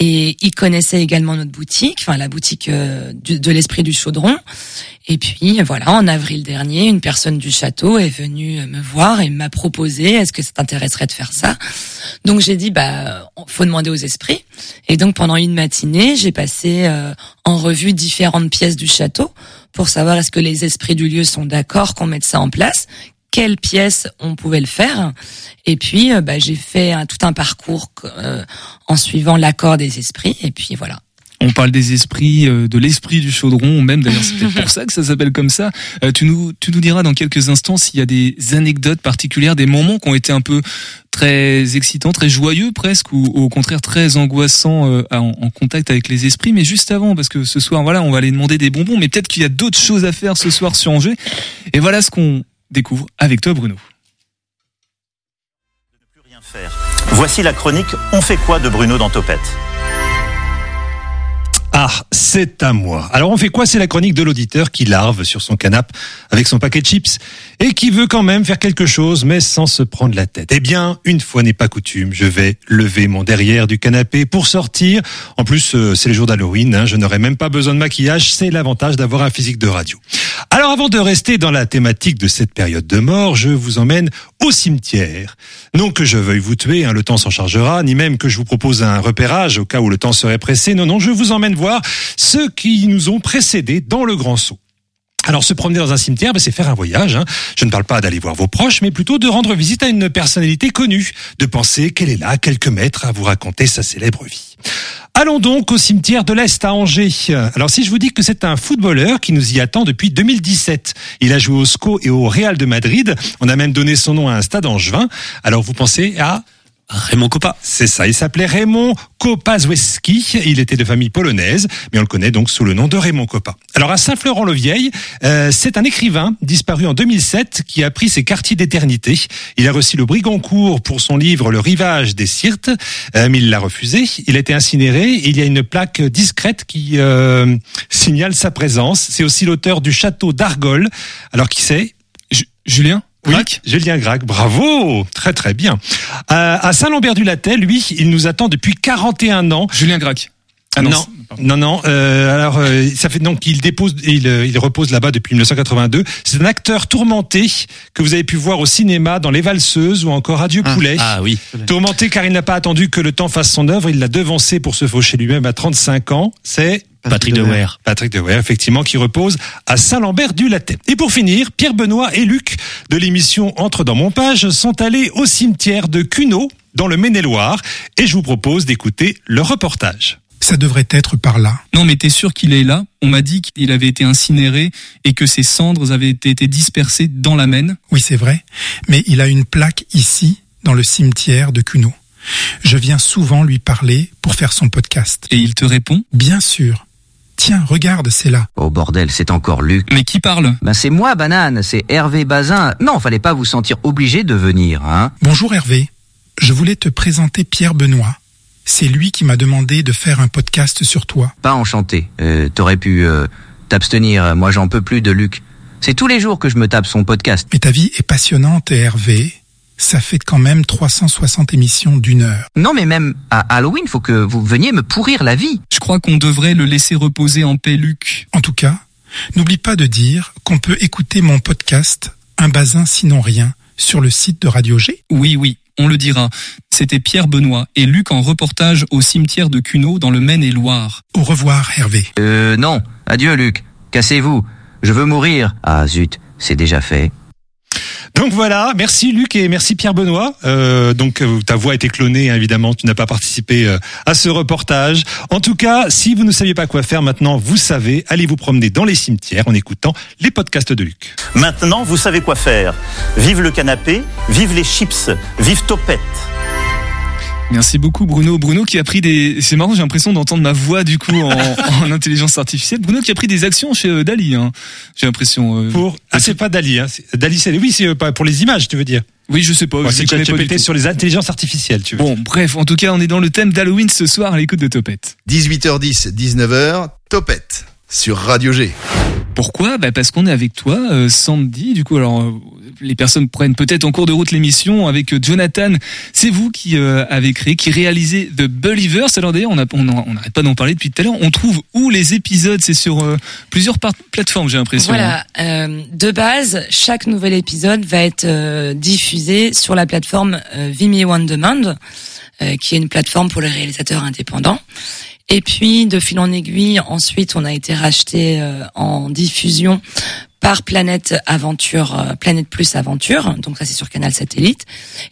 Et ils connaissaient également notre boutique, enfin la boutique euh, du- de l'esprit du chaudron. Et puis voilà, en avril dernier, une personne du château est venue me voir et m'a proposé est-ce que ça t'intéresserait de faire ça? Donc j'ai dit bah faut demander aux esprits. Et donc pendant une matinée, j'ai passé euh, en revue différentes pièces du château pour savoir est-ce que les esprits du lieu sont d'accord qu'on mette ça en place, quelles pièces on pouvait le faire. Et puis, euh, bah, j'ai fait tout un parcours euh, en suivant l'accord des esprits. Et puis voilà. On parle des esprits, euh, de l'esprit du chaudron, même d'ailleurs c'est pour ça que ça s'appelle comme ça. Euh, tu nous, tu nous diras dans quelques instants s'il y a des anecdotes particulières, des moments qui ont été un peu très excitants, très joyeux presque, ou au contraire très angoissants euh, en, en contact avec les esprits. Mais juste avant, parce que ce soir, voilà, on va aller demander des bonbons, mais peut-être qu'il y a d'autres choses à faire ce soir sur Angers. Et voilà ce qu'on découvre avec toi, Bruno. Voici la chronique On fait quoi de Bruno dans Topette? Ah, c'est à moi. Alors on fait quoi? C'est la chronique de l'auditeur qui larve sur son canapé avec son paquet de chips et qui veut quand même faire quelque chose mais sans se prendre la tête. Eh bien, une fois n'est pas coutume, je vais lever mon derrière du canapé pour sortir. En plus, euh, c'est le jour d'Halloween, hein, je n'aurai même pas besoin de maquillage, c'est l'avantage d'avoir un physique de radio. Alors avant de rester dans la thématique de cette période de mort, je vous emmène au cimetière. Non que je veuille vous tuer, hein, le temps s'en chargera, ni même que je vous propose un repérage au cas où le temps serait pressé. Non, non, je vous emmène voir ceux qui nous ont précédés dans le grand saut. Alors se promener dans un cimetière, ben, c'est faire un voyage. hein. Je ne parle pas d'aller voir vos proches, mais plutôt de rendre visite à une personnalité connue, de penser qu'elle est là, quelques mètres, à vous raconter sa célèbre vie. Allons donc au cimetière de l'Est à Angers. Alors si je vous dis que c'est un footballeur qui nous y attend depuis 2017, il a joué au SCO et au Real de Madrid, on a même donné son nom à un stade angevin, alors vous pensez à Raymond Coppa. c'est ça, il s'appelait Raymond Kopaszewski, il était de famille polonaise, mais on le connaît donc sous le nom de Raymond Coppa. Alors à Saint-Florent-le-Vieil, euh, c'est un écrivain disparu en 2007 qui a pris ses quartiers d'éternité. Il a reçu le Brigoncourt pour son livre Le rivage des Sirtes, euh, mais il l'a refusé. Il a été incinéré et il y a une plaque discrète qui euh, signale sa présence. C'est aussi l'auteur du château d'Argol. Alors qui c'est? Ju- Julien? Oui, Julien Gracq, bravo, très très bien. Euh, à Saint-Lambert-du-Latel, lui, il nous attend depuis 41 ans. Julien Gracq. Ah non, non, non. euh, alors, euh, ça fait donc qu'il dépose, il, euh, il repose là-bas depuis 1982. C'est un acteur tourmenté que vous avez pu voir au cinéma dans Les Valseuses ou encore Adieu Ah, Poulet. Ah oui. Tourmenté car il n'a pas attendu que le temps fasse son œuvre, il l'a devancé pour se faucher lui-même à 35 ans. C'est Patrick Dewaere. Patrick Dewaere, effectivement, qui repose à Saint-Lambert-du-Latet. Et pour finir, Pierre Benoît et Luc de l'émission Entre dans mon page sont allés au cimetière de Cuneau, dans le Maine-et-Loire, et je vous propose d'écouter leur reportage. Ça devrait être par là. Non, mais t'es sûr qu'il est là? On m'a dit qu'il avait été incinéré et que ses cendres avaient été dispersées dans la Maine. Oui, c'est vrai. Mais il a une plaque ici, dans le cimetière de Cuneau. Je viens souvent lui parler pour faire son podcast. Et il te répond? Bien sûr. Tiens, regarde, c'est là. Oh bordel, c'est encore Luc. Mais qui parle? Ben c'est moi, Banane, c'est Hervé Bazin. Non, fallait pas vous sentir obligé de venir, hein. Bonjour Hervé. Je voulais te présenter Pierre Benoît. C'est lui qui m'a demandé de faire un podcast sur toi. Pas enchanté. Euh, T'aurais pu euh, t'abstenir, moi j'en peux plus de Luc. C'est tous les jours que je me tape son podcast. Mais ta vie est passionnante, Hervé. Ça fait quand même 360 émissions d'une heure. Non mais même à Halloween, faut que vous veniez me pourrir la vie. Je crois qu'on devrait le laisser reposer en paix, Luc. En tout cas, n'oublie pas de dire qu'on peut écouter mon podcast Un bazin sinon rien sur le site de Radio G. Oui, oui, on le dira. C'était Pierre Benoît et Luc en reportage au cimetière de Cuneau dans le Maine-et-Loire. Au revoir Hervé. Euh non, adieu Luc. Cassez-vous. Je veux mourir. Ah zut, c'est déjà fait. Donc voilà, merci Luc et merci Pierre Benoît. Euh, donc euh, ta voix a été clonée, hein, évidemment, tu n'as pas participé euh, à ce reportage. En tout cas, si vous ne saviez pas quoi faire maintenant, vous savez, allez vous promener dans les cimetières en écoutant les podcasts de Luc. Maintenant, vous savez quoi faire. Vive le canapé, vive les chips, vive Topette. Merci beaucoup Bruno. Bruno qui a pris des... C'est marrant, j'ai l'impression d'entendre ma voix du coup en, en intelligence artificielle. Bruno qui a pris des actions chez euh, Dali, hein. j'ai l'impression. euh. Pour ah c'est pas Dali, hein. c'est- Dali c'est oui c'est euh, pas pour les images, tu veux dire. Oui, je sais pas. Ouais, je connais pas du ChatGPT tout. sur les intelligences artificielles, tu veux. Bon, bref, en tout cas, on est dans le thème d'Halloween ce soir à l'écoute de Topette. 18h10, 19h, Topette sur Radio G. Pourquoi? Bah Parce qu'on est avec toi, euh, Sandy. Du coup, alors, euh, les personnes prennent peut-être en cours de route l'émission avec euh, Jonathan. C'est vous qui euh, avez créé, qui réalisez The Believers. Alors d'ailleurs, on n'arrête pas d'en parler depuis tout à l'heure. On trouve où les épisodes? C'est sur euh, plusieurs plateformes, j'ai l'impression. Voilà, euh, de base, chaque nouvel épisode va être euh, diffusé sur la plateforme euh, Vimeo On Demand, euh, qui est une plateforme pour les réalisateurs indépendants. Et puis, de fil en aiguille, ensuite, on a été racheté euh, en diffusion par Planète Aventure, euh, Planète Plus Aventure, donc ça c'est sur Canal Satellite.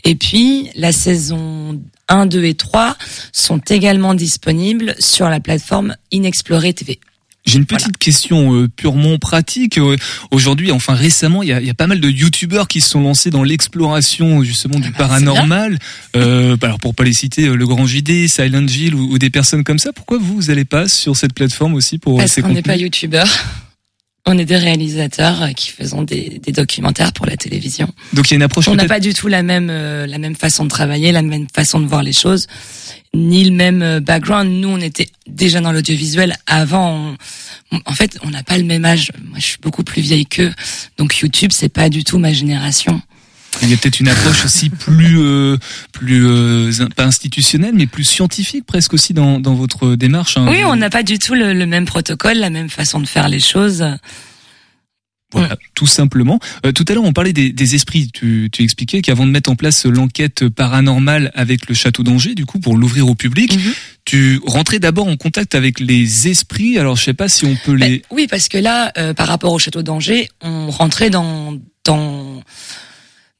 Et puis, la saison 1, 2 et 3 sont également disponibles sur la plateforme Inexploré TV. J'ai une petite question euh, purement pratique. Euh, Aujourd'hui, enfin récemment, il y a, il y a pas mal de youtubeurs qui se sont lancés dans l'exploration justement du Ah bah, paranormal. Euh, bah, alors pour pas les citer, euh, le Grand JD, Silent Jill ou, ou des personnes comme ça. Pourquoi vous, vous allez pas sur cette plateforme aussi pour euh, Parce ces qu'on n'est pas youtubeur. On est des réalisateurs euh, qui faisons des, des documentaires pour la télévision. Donc il y a une approche On n'a pas du tout la même euh, la même façon de travailler, la même façon de voir les choses, ni le même euh, background. Nous, on était déjà dans l'audiovisuel avant. on- en fait, on n'a pas le même âge. Moi, je suis beaucoup plus vieille qu'eux, donc YouTube, c'est pas du tout ma génération. Il y a peut-être une approche aussi plus, euh, plus euh, in- pas institutionnelle, mais plus scientifique presque aussi dans, dans votre démarche. hein. Oui, on n'a pas du tout le, le même protocole, la même façon de faire les choses. Voilà, tout simplement. Euh, tout à l'heure, on parlait des, des esprits. Tu, tu expliquais qu'avant de mettre en place l'enquête paranormale avec le château d'Angers, du coup, pour l'ouvrir au public, tu rentrais d'abord en contact avec les esprits. Alors, je sais pas si on peut les. Oui, parce que là, euh, par rapport au château d'Angers, on rentrait dans dans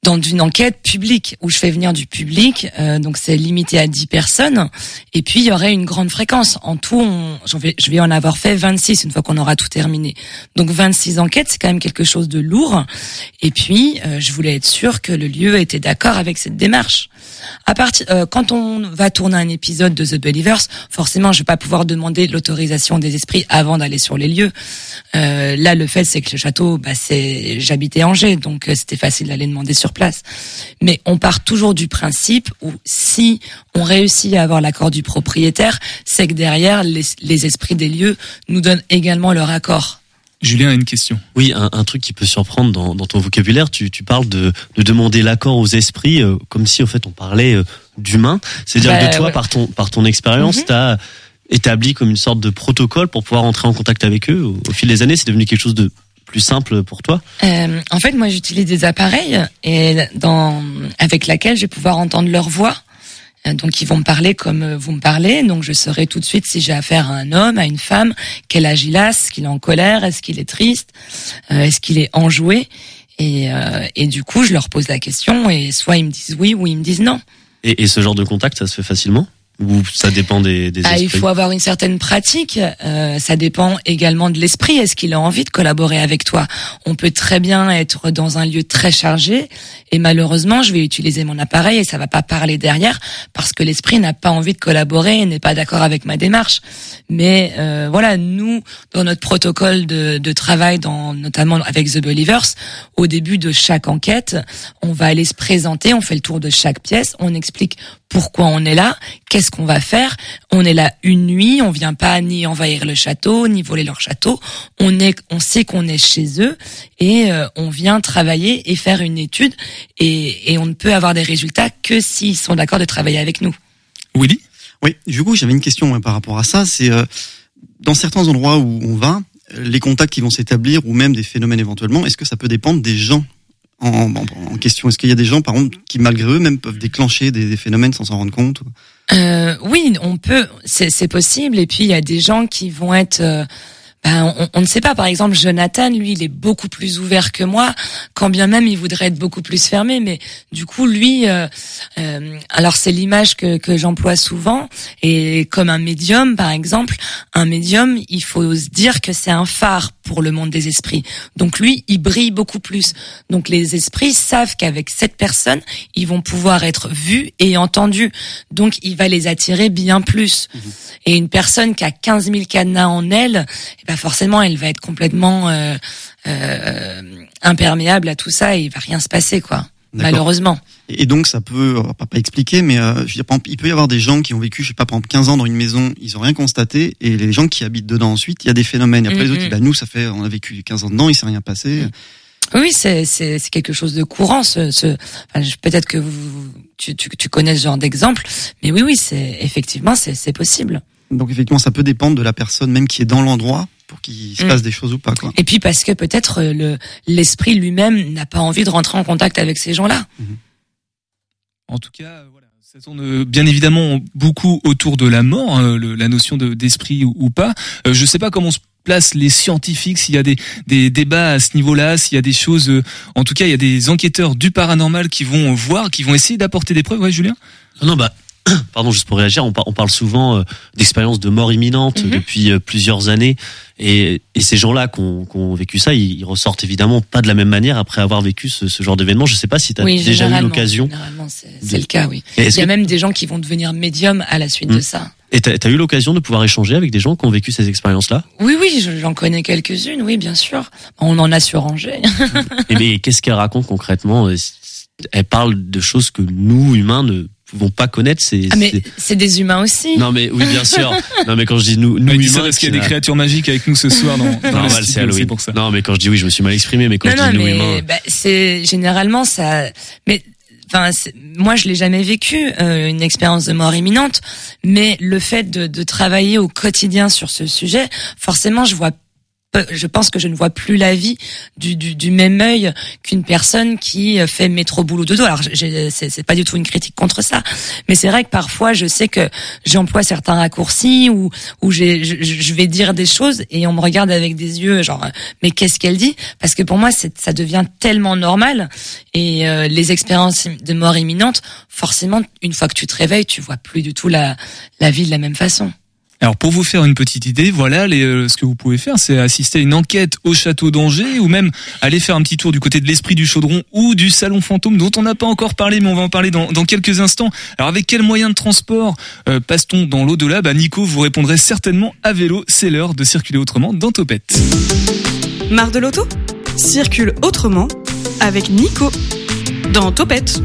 dans une enquête publique où je fais venir du public, euh, donc c'est limité à 10 personnes, et puis il y aurait une grande fréquence. En tout, on, vais, je vais en avoir fait 26 une fois qu'on aura tout terminé. Donc 26 enquêtes, c'est quand même quelque chose de lourd. Et puis, euh, je voulais être sûr que le lieu était d'accord avec cette démarche. À partir, euh, quand on va tourner un épisode de The Believers, forcément, je vais pas pouvoir demander l'autorisation des esprits avant d'aller sur les lieux. Euh, là, le fait, c'est que le château, bah, c'est, j'habitais Angers, donc euh, c'était facile d'aller demander sur place. Mais on part toujours du principe où si on réussit à avoir l'accord du propriétaire, c'est que derrière, les, les esprits des lieux nous donnent également leur accord. Julien a une question. Oui, un, un truc qui peut surprendre dans, dans ton vocabulaire, tu, tu parles de, de demander l'accord aux esprits, euh, comme si au fait on parlait euh, d'humain. C'est-à-dire Bah, que toi, ouais. par ton par ton expérience, Mhm. tu as établi comme une sorte de protocole pour pouvoir entrer en contact avec eux. Au, au fil des années, c'est devenu quelque chose de plus simple pour toi. Euh, en fait, moi, j'utilise des appareils et dans avec laquelle je vais pouvoir entendre leur voix. Euh, Donc, ils vont me parler comme euh, vous me parlez. Donc, je saurai tout de suite si j'ai affaire à un homme, à une femme, quel âge il a, est-ce qu'il est en colère, est-ce qu'il est triste, euh, est-ce qu'il est enjoué. Et, euh, et du coup, je leur pose la question et soit ils me disent oui ou ils me disent non. Et, et ce genre de contact, ça se fait facilement Ou ça dépend des, des Ah, il esprits faut avoir une certaine pratique. Euh, ça dépend également de l'esprit. Est-ce qu'il a envie de collaborer avec toi? On peut très bien être dans un lieu très chargé et malheureusement, je vais utiliser mon appareil et ça va pas parler derrière parce que l'esprit n'a pas envie de collaborer et n'est pas d'accord avec ma démarche. Mais euh, voilà, nous, dans notre protocole de, de travail, dans, notamment avec The Believers, au début de chaque enquête, on va aller se présenter, on fait le tour de chaque pièce, on explique pourquoi on est là, qu'est-ce qu'on va faire. On est là une nuit, on vient pas ni envahir le château, ni voler leur château. On est, on sait qu'on est chez eux et euh, on vient travailler et faire une étude et, et on ne peut avoir des résultats que s'ils sont d'accord de travailler avec nous. Willy? Oui, du coup, j'avais une question hein, par rapport à ça. C'est euh, dans certains endroits où on va, les contacts qui vont s'établir ou même des phénomènes éventuellement, est-ce que ça peut dépendre des gens? En, en- en question Est-ce qu'il y a des gens, par exemple, qui malgré eux même peuvent déclencher des, des phénomènes sans s'en rendre compte Euh, oui, on peut, c'est possible. Et puis il y a des gens qui vont être, euh, ben, on, on ne sait pas. Par exemple, Jonathan, lui, il est beaucoup plus ouvert que moi, quand bien même il voudrait être beaucoup plus fermé. Mais du coup, lui, euh, euh, alors c'est l'image que, que j'emploie souvent. Et comme un médium, par exemple, un médium, il faut se dire que c'est un phare pour le monde des esprits. Donc lui, il brille beaucoup plus. Donc les esprits savent qu'avec cette personne, ils vont pouvoir être vus et entendus. Donc il va les attirer bien plus. Et une personne qui a 15 000 cadenas en elle, eh ben forcément, elle va être complètement euh, euh, imperméable à tout ça et il va rien se passer, quoi. Malheureusement. Et donc ça peut, pas, pas expliquer, mais euh, je veux dire, il peut y avoir des gens qui ont vécu, je sais pas, exemple 15 ans dans une maison, ils ont rien constaté, et les gens qui habitent dedans ensuite, il y a des phénomènes. Après les autres, bah, nous, ça fait, on a vécu 15 ans dedans, il s'est rien passé. Oui, c'est quelque chose de courant. Ce, ce enfin, peut-être que vous tu, tu tu connais ce genre d'exemple, mais oui oui c'est effectivement c'est possible. Donc effectivement, ça peut dépendre de la personne même qui est dans l'endroit pour qu'il se Mm. passe des choses ou pas, quoi. Et puis parce que peut-être euh, le l'esprit lui-même n'a pas envie de rentrer en contact avec ces gens-là. En tout cas, euh, voilà, ça tourne euh, bien évidemment beaucoup autour de la mort, hein, le- la notion de- d'esprit ou, ou pas. Euh, je sais pas comment se placent les scientifiques, s'il y a des, des débats à ce niveau-là, s'il y a des choses. euh, en tout cas, il y a des enquêteurs du paranormal qui vont voir, qui vont essayer d'apporter des preuves. Ouais, Julien? Non, non, bah, pardon, juste pour réagir, on, par- on parle souvent euh, d'expériences de mort imminente Mhm. depuis euh, plusieurs années, et, et ces gens-là qui ont, vécu ça, ils, ils ressortent évidemment pas de la même manière après avoir vécu ce, ce genre d'événement. Je sais pas si tu as Oui, déjà eu l'occasion. Généralement, c'est le cas, oui. Et Il y a que- même des gens qui vont devenir médiums à la suite Mm. de ça. Et t'as as eu l'occasion de pouvoir échanger avec des gens qui ont vécu ces expériences-là? Oui, oui, je- j'en connais quelques-unes, oui, bien sûr. On en a sur Angers. Et mais qu'est-ce qu'elle raconte concrètement? Elle parle de choses que nous humains ne pouvons pas connaître. C'est Ah, mais c'est- c'est des humains aussi. non mais oui bien sûr. Non mais quand je dis nous, nous ça humains, parce qu'il y a c'est- des créatures magiques avec nous ce soir dans, dans c'est Halloween. pour ça. Non mais quand je dis oui, je me suis mal exprimé. Mais quand non, je non, dis nous mais humains, bah, c'est généralement ça. Mais enfin, moi, je l'ai jamais vécu euh, une expérience de mort imminente, mais le fait de, de travailler au quotidien sur ce sujet, forcément, je vois. Peu- Je pense que je ne vois plus la vie du, du, du même œil qu'une personne qui euh, fait métro boulot dodo. Alors, j'ai- c'est pas du tout une critique contre ça, mais c'est vrai que parfois, je sais que j'emploie certains raccourcis ou j'ai- je, je vais dire des choses et on me regarde avec des yeux genre euh, mais qu'est-ce qu'elle dit? Parce que pour moi, ça devient tellement normal et euh, les expériences de mort imminente, forcément, une fois que tu te réveilles, tu vois plus du tout la la vie de la même façon. Alors pour vous faire une petite idée, voilà euh, ce que vous pouvez faire, c'est assister à une enquête au château d'Angers ou même aller faire un petit tour du côté de l'esprit du chaudron ou du salon fantôme dont on n'a pas encore parlé mais on va en parler dans, quelques instants. Alors avec quel moyen de transport euh, passe-t-on dans l'au-delà? Bah, Nico vous répondrez certainement à vélo, c'est l'heure de circuler autrement dans Topette. Marre de l'auto? Circule autrement avec Nico dans Topette.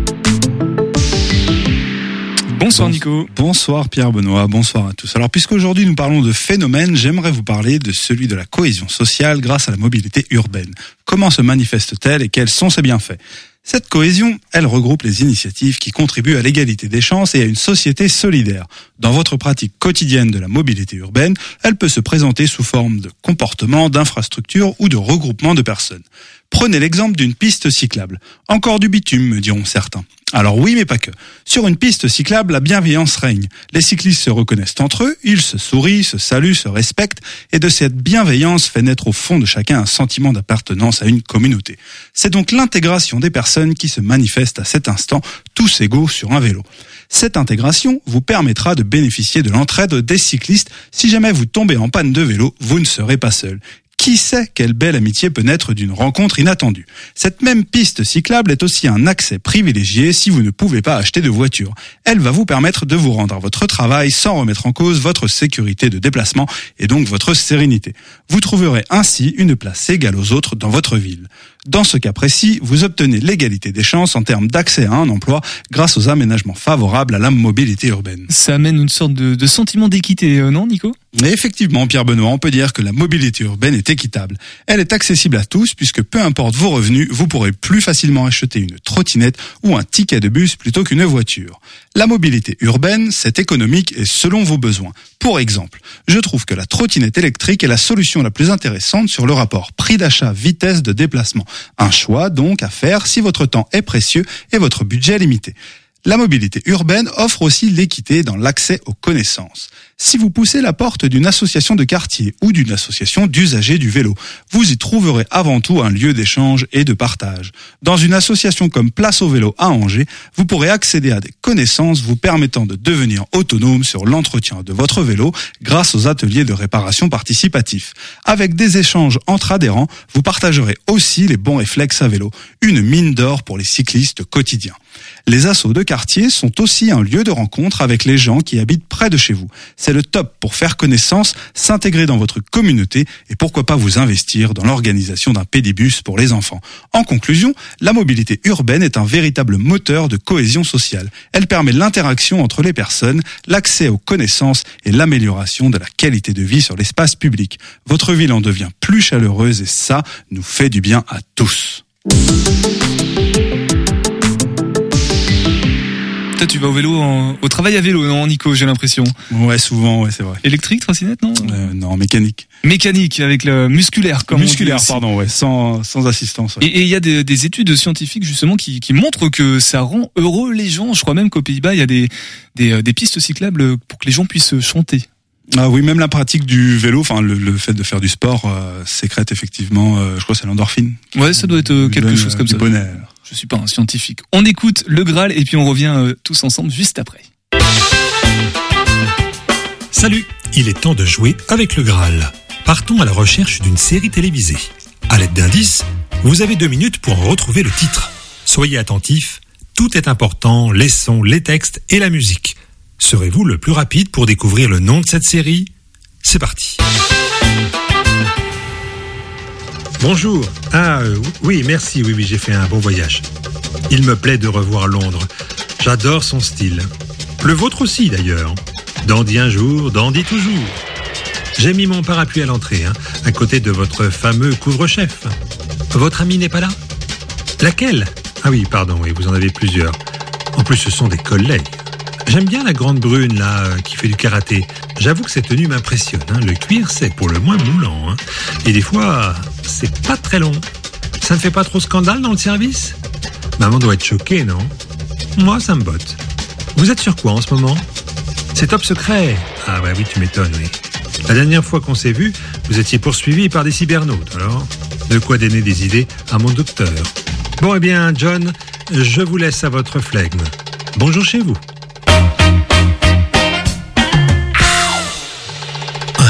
Bonsoir Nico. Bonsoir Pierre Benoît, bonsoir à tous. Alors puisqu'aujourd'hui nous parlons de phénomènes, j'aimerais vous parler de celui de la cohésion sociale grâce à la mobilité urbaine. Comment se manifeste-t-elle et quels sont ses bienfaits? Cette cohésion, elle regroupe les initiatives qui contribuent à l'égalité des chances et à une société solidaire. Dans votre pratique quotidienne de la mobilité urbaine, elle peut se présenter sous forme de comportement, d'infrastructure ou de regroupement de personnes. Prenez l'exemple d'une piste cyclable. Encore du bitume, me diront certains. Alors oui, mais pas que. Sur une piste cyclable, la bienveillance règne. Les cyclistes se reconnaissent entre eux, ils se sourient, se saluent, se respectent, et de cette bienveillance fait naître au fond de chacun un sentiment d'appartenance à une communauté. C'est donc l'intégration des personnes qui se manifeste à cet instant, tous égaux sur un vélo. Cette intégration vous permettra de bénéficier de l'entraide des cyclistes. Si jamais vous tombez en panne de vélo, vous ne serez pas seul. Qui sait quelle belle amitié peut naître d'une rencontre inattendue? Cette même piste cyclable est aussi un accès privilégié si vous ne pouvez pas acheter de voiture. Elle va vous permettre de vous rendre à votre travail sans remettre en cause votre sécurité de déplacement et donc votre sérénité. Vous trouverez ainsi une place égale aux autres dans votre ville. Dans ce cas précis, vous obtenez l'égalité des chances en termes d'accès à un emploi grâce aux aménagements favorables à la mobilité urbaine. Ça amène une sorte de, sentiment d'équité, euh, non Nico? Effectivement, Pierre Benoît, on peut dire que la mobilité urbaine est équitable. Elle est accessible à tous puisque peu importe vos revenus, vous pourrez plus facilement acheter une trottinette ou un ticket de bus plutôt qu'une voiture. La mobilité urbaine, c'est économique et selon vos besoins. Pour exemple, je trouve que la trottinette électrique est la solution la plus intéressante sur le rapport prix d'achat vitesse de déplacement. Un choix donc à faire si votre temps est précieux et votre budget limité. La mobilité urbaine offre aussi l'équité dans l'accès aux connaissances. Si vous poussez la porte d'une association de quartier ou d'une association d'usagers du vélo, vous y trouverez avant tout un lieu d'échange et de partage. Dans une association comme Place au vélo à Angers, vous pourrez accéder à des connaissances vous permettant de devenir autonome sur l'entretien de votre vélo grâce aux ateliers de réparation participatifs. Avec des échanges entre adhérents, vous partagerez aussi les bons réflexes à vélo, une mine d'or pour les cyclistes quotidiens. Les assauts de quartier sont aussi un lieu de rencontre avec les gens qui habitent près de chez vous. C'est le top pour faire connaissance, s'intégrer dans votre communauté et pourquoi pas vous investir dans l'organisation d'un pédibus pour les enfants. En conclusion, la mobilité urbaine est un véritable moteur de cohésion sociale. Elle permet l'interaction entre les personnes, l'accès aux connaissances et l'amélioration de la qualité de vie sur l'espace public. Votre ville en devient plus chaleureuse et ça nous fait du bien à tous. Toi tu vas au vélo, en- au travail à vélo, non Nico j'ai l'impression Ouais, souvent, ouais, c'est vrai. Électrique, trottinette, non? Euh, non, mécanique. Mécanique, avec le musculaire, comme on dit Musculaire, pardon, ouais, sans, sans assistance. ouais. Et et il y a des, des études scientifiques justement qui, qui montrent que ça rend heureux les gens. Je crois même qu'aux Pays-Bas, il y a des, des, euh, des pistes cyclables pour que les gens puissent chanter. Ah oui, même la pratique du vélo, enfin le, le fait de faire du sport, euh, sécrète effectivement, euh, je crois que c'est l'endorphine. Ouais, ça doit être euh, quelque chose comme du ça. bonheur. Je suis pas un scientifique. On écoute le Graal et puis on revient euh, tous ensemble juste après. Salut, il est temps de jouer avec le Graal. Partons à la recherche d'une série télévisée. À l'aide d'indices, vous avez deux minutes pour en retrouver le titre. Soyez attentifs, tout est important, les sons, les textes et la musique. Serez-vous le plus rapide pour découvrir le nom de cette série? C'est parti. Bonjour. Ah euh, oui, merci, oui, oui, j'ai fait un bon voyage. Il me plaît de revoir Londres. J'adore son style. Le vôtre aussi d'ailleurs. Dandy un jour, dandy toujours. J'ai mis mon parapluie à l'entrée, hein, à côté de votre fameux couvre-chef. Votre ami n'est pas là? Laquelle? Ah oui, pardon, oui, vous en avez plusieurs. En plus, ce sont des collègues. J'aime bien la grande brune, là, euh, qui fait du karaté. J'avoue que cette tenue m'impressionne. hein. Le cuir, c'est pour le moins moulant. hein. Et des fois, c'est pas très long. Ça ne fait pas trop scandale dans le service? Maman doit être choquée, non? Moi, ça me botte. Vous êtes sur quoi en ce moment? C'est top secret. Ah bah oui, tu m'étonnes, oui. La dernière fois qu'on s'est vu, vous étiez poursuivi par des cybernautes, alors? De quoi donner des idées à mon docteur. Bon, eh bien, John, je vous laisse à votre flegme. Bonjour chez vous.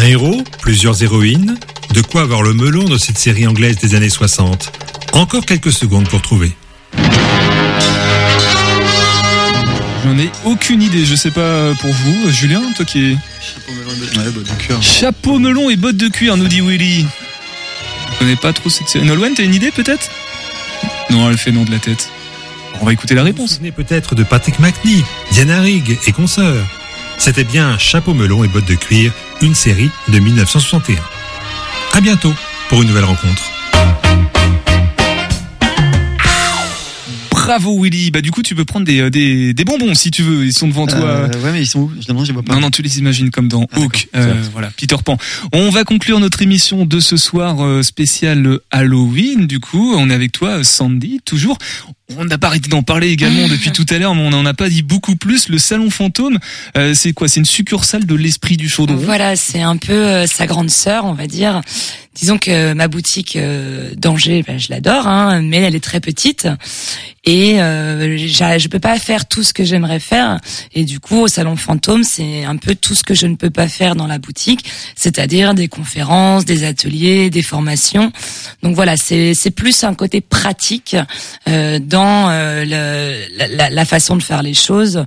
Un héros, plusieurs héroïnes, de quoi avoir le melon de cette série anglaise des années 60. Encore quelques secondes pour trouver. J'en ai aucune idée, je sais pas pour vous. Julien, toi qui es. Chapeau melon et bottes de cuir, nous dit Willy. Je connais pas trop cette série. Nolwenn, t'as une idée peut-être? Non, elle fait non de la tête. On va écouter la Vous vous réponse. souvenez peut-être de Patrick McNee, Diana Rigg et consoeurs. C'était bien Chapeau melon et bottes de cuir, une série de 1961. À bientôt pour une nouvelle rencontre. Bravo Willy. Bah du coup, tu peux prendre des, euh, des, des bonbons si tu veux. Ils sont devant toi. Euh, ouais, mais ils sont où? Je demande, je les vois pas. Non, non, tu les imagines comme dans Hawk. Euh, voilà, Peter Pan. On va conclure notre émission de ce soir euh, spécial Halloween. Du coup, on est avec toi, Sandy, toujours. On n'a pas arrêté d'en parler également depuis tout à l'heure, mais on n'en a pas dit beaucoup plus. Le salon fantôme, euh, c'est quoi? C'est une succursale de l'esprit du chaudron? Voilà, c'est un peu euh, sa grande sœur, on va dire. Disons que ma boutique euh, d'Angers, ben, je l'adore, hein, mais elle est très petite et euh, je peux pas faire tout ce que j'aimerais faire. Et du coup, au salon fantôme, c'est un peu tout ce que je ne peux pas faire dans la boutique, c'est-à-dire des conférences, des ateliers, des formations. Donc voilà, c'est c'est plus un côté pratique euh, euh, la, la- façon de faire les choses,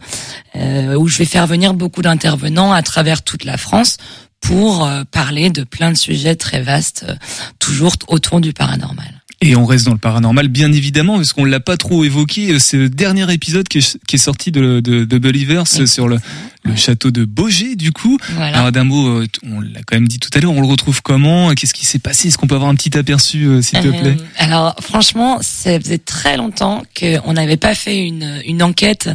euh, où je vais faire venir beaucoup d'intervenants à travers toute la France pour euh, parler de plein de sujets très vastes, toujours autour du paranormal. Et on reste dans le paranormal, bien évidemment, parce qu'on l'a pas trop évoqué. euh, C'est le dernier épisode qui est, qui est sorti de, de, de Believers euh, sur le, le château de Beaugé, du coup. Voilà. Alors d'un mot, euh, on l'a quand même dit tout à l'heure, on le retrouve comment Qu'est-ce qui s'est passé Est-ce qu'on peut avoir un petit aperçu, euh, s'il te plaît? alors franchement, ça faisait très longtemps qu'on n'avait pas fait une, une enquête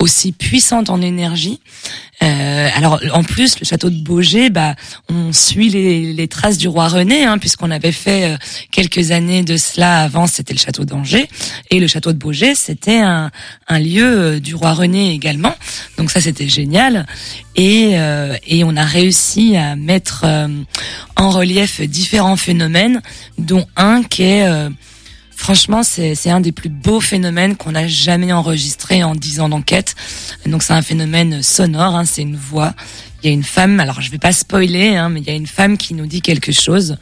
aussi puissante en énergie. Euh, alors en plus, le château de Beaugé, bah, on suit les, les traces du roi René, hein, puisqu'on avait fait euh, quelques années de cela. Avant, c'était le château d'Angers et le château de Beaugé, c'était un, un lieu euh, du roi René également. Donc ça, c'était génial. Et, euh, et on a réussi à mettre euh, en relief différents phénomènes, dont un qui est Franchement, c'est un des plus beaux phénomènes qu'on a jamais enregistré en dix ans d'enquête. Donc c'est un phénomène sonore, hein, c'est une voix. Il y a une femme, alors je vais pas spoiler, hein, mais il y a une femme qui nous dit quelque chose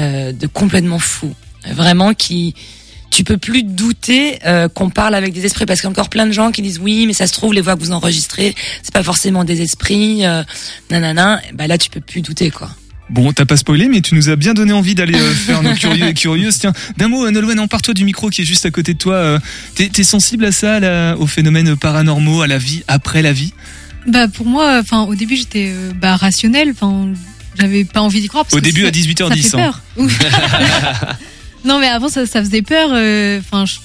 euh, de complètement fou, vraiment qui tu peux plus douter euh, qu'on parle avec des esprits parce qu'il y a encore plein de gens qui disent oui mais ça se trouve les voix que vous enregistrez c'est pas forcément des esprits euh, nanana bah là tu peux plus douter quoi Bon, t'as pas spoilé, mais tu nous as bien donné envie d'aller euh, faire nos curieux et curieuses. Tiens, d'un mot, Nolwenn, empare-toi du micro qui est juste à côté de toi. euh, T'es sensible à ça, à la- aux phénomènes paranormaux, à la vie après la vie? Bah pour moi, enfin au début j'étais euh, bah rationnelle, enfin j'avais pas envie d'y croire. Parce Au que début, ça- à 18h10, Ça fait hein. peur. Non mais avant ça, ça faisait peur. euh, Enfin je-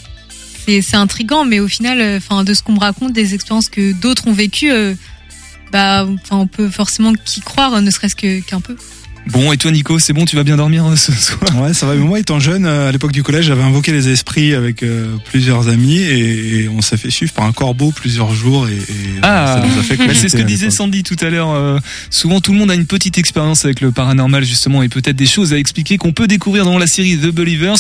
c'est c'est intrigant, mais au final, euh, enfin de ce qu'on me raconte, des expériences que d'autres ont vécues, euh, bah enfin on peut forcément qu'y croire, ne serait-ce que qu'un peu. Bon, et toi, Nico, c'est bon, tu vas bien dormir euh, ce soir? Ouais, ça va. Mais Moi, étant jeune, euh, à l'époque du collège, j'avais invoqué les esprits avec euh, plusieurs amis et, et on s'est fait suivre par un corbeau plusieurs jours et, et, Ah, ça nous a fait bah, c'est ce que disait. Sandy tout à l'heure. souvent, tout le monde a une petite expérience avec le paranormal, justement, et peut-être des choses à expliquer qu'on peut découvrir dans la série The Believers.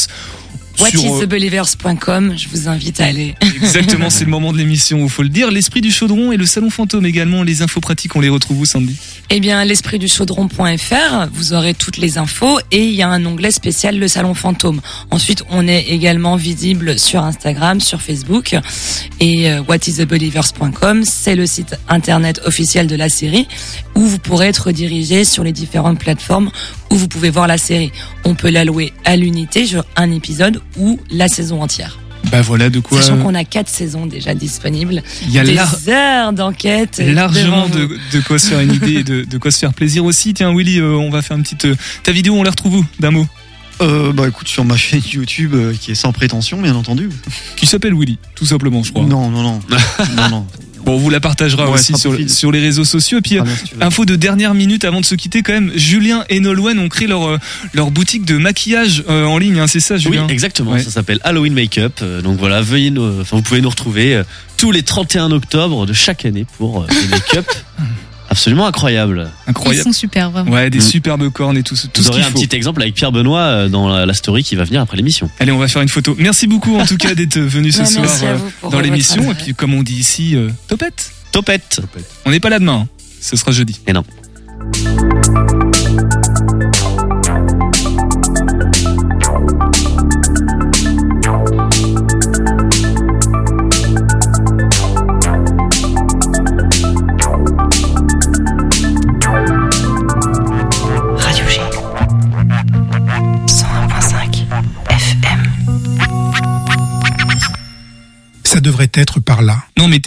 Sur, euh, whatisthebelievers.com, je vous invite à aller. Exactement, c'est le moment de l'émission il faut le dire. L'esprit du chaudron et le salon fantôme également. Les infos pratiques, on les retrouve où, Sandy? Eh bien, l'espritduchaudron.fr, vous aurez toutes les infos et il y a un onglet spécial le salon fantôme. Ensuite, on est également visible sur Instagram, sur Facebook et euh, whatisthebelievers.com, c'est le site internet officiel de la série où vous pourrez être dirigé sur les différentes plateformes où vous pouvez voir la série. On peut la louer à l'unité sur un épisode ou la saison entière. Bah voilà de quoi. Sachant qu'on a quatre saisons déjà disponibles. Il y a des lar- heures d'enquête. largement de, de quoi se faire une idée et de, de quoi se faire plaisir aussi. Tiens, Willy, euh, on va faire une petite. euh, ta vidéo, on la retrouve où D'un mot? Euh, bah écoute, sur ma chaîne YouTube, euh, qui est sans prétention, bien entendu. Qui s'appelle Willy, tout simplement, je crois. Non, non, non. non, non. Bon, on vous la partagera Ouais, aussi sur, les réseaux sociaux. Et puis, Ah, info de dernière minute avant de se quitter, quand même, Julien et Nolwenn ont créé leur, euh, leur boutique de maquillage euh, en ligne, hein, c'est ça, Oui, Julien exactement. Ouais. Ça s'appelle Halloween Makeup. Euh, Donc voilà, veuillez nous, enfin, vous pouvez nous retrouver tous les 31 octobre de chaque année pour des make-up absolument incroyables. Ils Incroyable. sont super, vraiment. Ouais, des Mm. superbes cornes et tout, ce- tout Vous ce aurez un faut. petit exemple avec Pierre Benoît euh, dans la, la story qui va venir après l'émission. Allez, on va faire une photo. Merci beaucoup en tout cas d'être venu ce Ouais, soir euh, dans l'émission. Et puis, comme on dit ici, euh, topette. Topette. On n'est pas là demain. hein. Ce sera jeudi. Et non. Ça devrait être par là. Non, mais